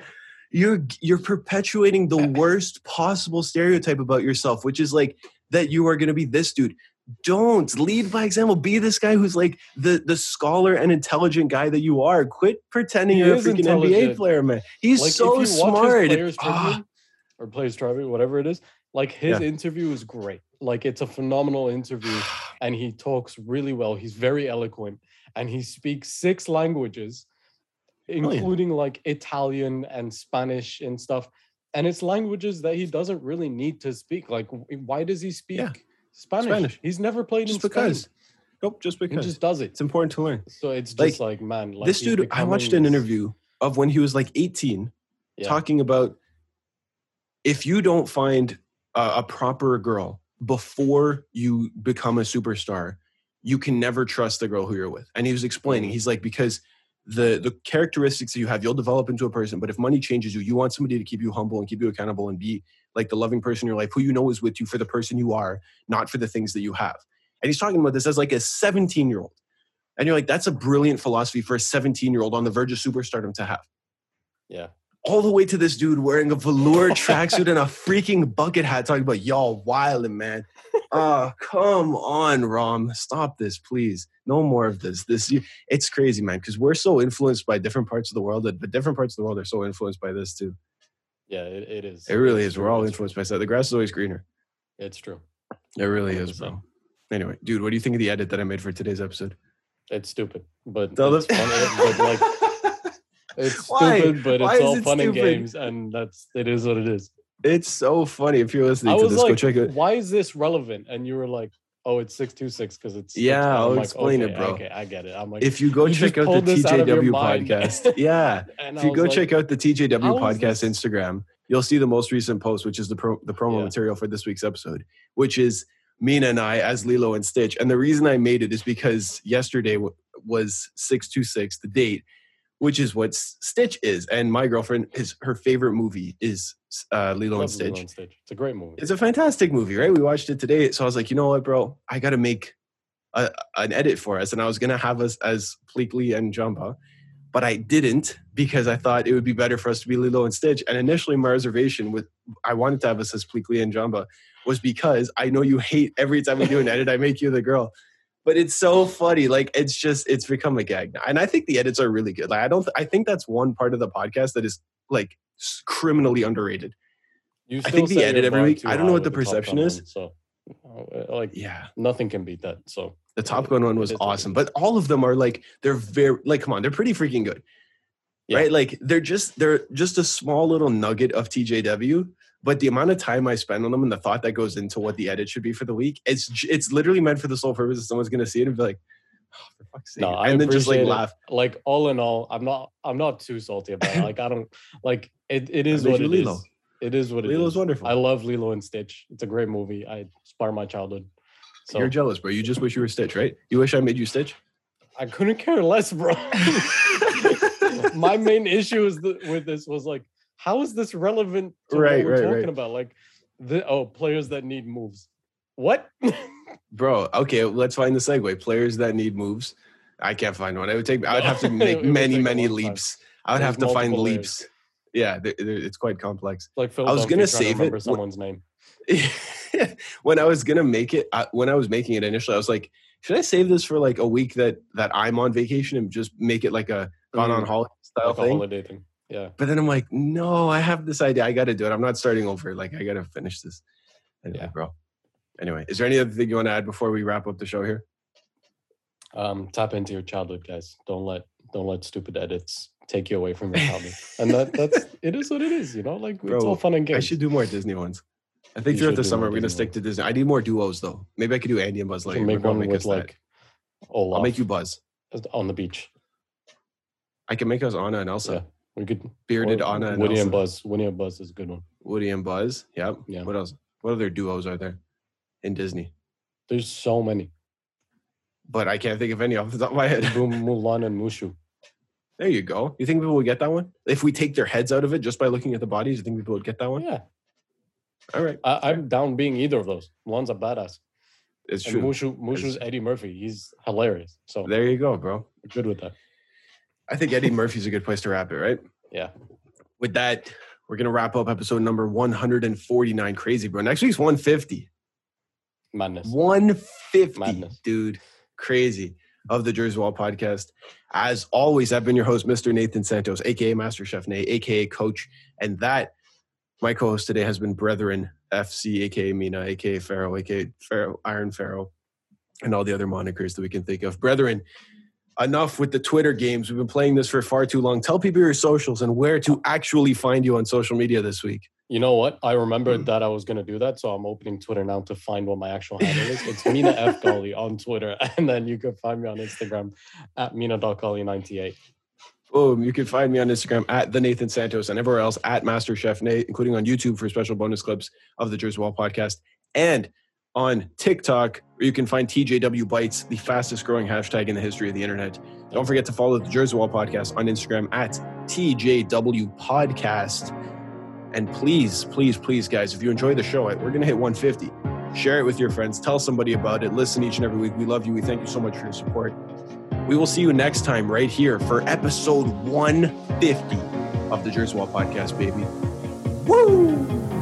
you're you're perpetuating the worst possible stereotype about yourself, which is like that you are gonna be this dude. Don't lead by example. Be this guy who's like the the scholar and intelligent guy that you are. Quit pretending He you're a freaking NBA player, man. He's Like, so if smart. Players Ah, or Players' Tribune, whatever it is, like his Yeah. interview is great. Like it's a phenomenal interview, and he talks really well. He's very eloquent, and he speaks six languages, Brilliant. including like Italian and Spanish and stuff. And it's languages that he doesn't really need to speak. Like, eh, why does he speak Spanish? Spanish. He's never played just in Spain. because. Nope, just because. He just does it. it's important to learn. So it's just like, man, like this dude, I watched an interview of when he was like 18, Yeah. talking about if you don't find a, a proper girl before you become a superstar, you can never trust the girl who you're with. And he was explaining, Mhm. he's like, because the the characteristics that you have, you'll develop into a person. But if money changes you, you want somebody to keep you humble and keep you accountable and be like the loving person in your life who you know is with you for the person you are, not for the things that you have. And he's talking about this as like a 17 year old. And you're like, that's a brilliant philosophy for a 17 year old on the verge of superstardom to have Yeah. All the way to this dude wearing a velour tracksuit and a freaking bucket hat talking about y'all wildin', man. Oh, come on, Rom. Stop this, please. No more of this. This it's crazy, man, because we're so influenced by different parts of the world that but different parts of the world are so influenced by this too. Yeah, it, it is. It really is. We're all influenced by that. The grass is always greener. It's true. It really is, 100%. bro. Anyway, dude, what do you think of the edit that I made for today's episode? It's stupid, but it's funny. but like, it's Why? stupid, but Why it's all it fun and games, and that's it is what it is. it's so funny. If you're listening I to was this, go like, check it. "Why is this relevant?" And you were like, "Oh, it's six two six because it's." Yeah, I'll like, explain it, "Okay, bro. Okay, I get it. I'm like, If you go You check out the TJW podcast, yeah. and If you go like, check out the TJW podcast this- Instagram, you'll see the most recent post, which is the pro, the promo Yeah. material for this week's episode, which is Mina and I as Lilo and Stitch. And the reason I made it is because yesterday w- was six two six, the date, which is what Stitch is. And my girlfriend, his her favorite movie is uh, Lilo and Stitch. Lilo and Stitch. It's a great movie. It's a fantastic movie, right? We watched it today, so I was like, you know what, bro, I got to make a, an edit for us, and I was gonna have us as Pleakley and Jumba, but I didn't because I thought it would be better for us to be Lilo and Stitch. And initially, my reservation with I wanted to have us as Pleakley and Jumba was because I know you hate every time we do an edit, I make you the girl. But it's so funny, like it's just it's become a gag now, and I think the edits are really good. Like I don't, I think that's one part of the podcast that is like criminally underrated. You I think the edit every week- I don't know what the with perception is. one, so Uh, Like Yeah. nothing can beat that. So The Top Gun one was is what it awesome, but all of them are like they're very like come on, they're pretty freaking good. Yeah. Right? Like they're just they're just a small little nugget of TJW, but the amount of time I spend on them and the thought that goes into what the edit should be for the week, it's it's literally meant for the sole purpose that someone's gonna see it and be like, oh, for fuck's sake. No, I and then just like it. laugh. like all in all, I'm not I'm not too salty about it. Like I don't like it. It is what it is. Lilo. It is what it Lilo's is. wonderful. I love Lilo and Stitch. It's a great movie. I inspired my childhood. So You're jealous, bro. You just wish you were Stitch, right? You wish I made you Stitch? I couldn't care less, bro. my main issue is the, with this was like, how is this relevant to Right, what we're right, talking right. about? Like, the oh, players that need moves. What? Bro, okay, let's find the segue. Players that need moves. I can't find one. I would take I would have to make many, take many long time. leaps. I would There's have to find layers. leaps. Yeah, th- th- it's quite complex. like I was gonna trying to save it someone's name. when I was gonna make it, I, when I was making it initially, I was like, should I save this for like a week that that I'm on vacation and just make it like a gone on Mm, holiday style like a thing? holiday thing. Yeah. But then I'm like, no, I have this idea. I got to do it. I'm not starting over. Like, I got to finish this. Anyway, Yeah. bro. Anyway, is there any other thing you want to add before we wrap up the show here? Um, tap into your childhood, guys. Don't let don't let stupid edits take you away from your childhood. and that that's it is what it is, you know. Like it's all fun and games. I should do more Disney ones. I think You throughout the summer we're gonna stick to Disney. I need more duos though. Maybe I could do Andy and Buzz can make one make with us like Olaf I'll make you Buzz. on the beach. I can make us Anna and Elsa. We could Bearded or Anna and Woody Elsa. and Buzz. Woody and Buzz is a good one. Woody and Buzz. Yep. Yeah. What else? What other duos are there in Disney? There's so many. But I can't think of any off the top of my head. Boom Mulan and Mushu. There you go. You think people would get that one? If we take their heads out of it just by looking at the bodies, you think people would get that one? Yeah. All right. I, I'm down being either of those. Mulan's a badass. It's And true. Mushu Mushu's Eddie Murphy. He's hilarious. So There you go, bro. good with that. I think Eddie Murphy's a good place to wrap it, right? Yeah. With that, we're gonna wrap up episode number 149. Crazy, bro. Next week's 150. Madness. 150, Madness. dude. Crazy of the Jersey Wall podcast. As always, I've been your host, Mr. Nathan Santos, aka Master Chef Nate, aka Coach. And that, my co host today has been Brethren FC, aka Mina, aka Pharaoh, aka Pharaoh, Iron Pharaoh, and all the other monikers that we can think of. Brethren, enough with the Twitter games. We've been playing this for far too long. Tell people your socials and where to actually find you on social media this week. You know what? I remembered Mm. that I was gonna do that, so I'm opening Twitter now to find what my actual handle is. It's Mina F Golly on Twitter, and then you can find me on Instagram at Mina.golly98. Boom. You can find me on Instagram at the Nathan Santos and everywhere else at Master Chef Nate, including on YouTube for special bonus clips of the Jersey Wall podcast and on TikTok, where you can find TJW Bites, the fastest growing hashtag in the history of the internet. Don't forget to follow the Jersey Wall podcast on Instagram at TJW Podcast. And please, please, please, guys, if you enjoy the show, we're going to hit 150. Share it with your friends. Tell somebody about it. Listen each and every week. We love you. We thank you so much for your support. We will see you next time right here for episode 150 of the Jersey Wall podcast, baby. Woo!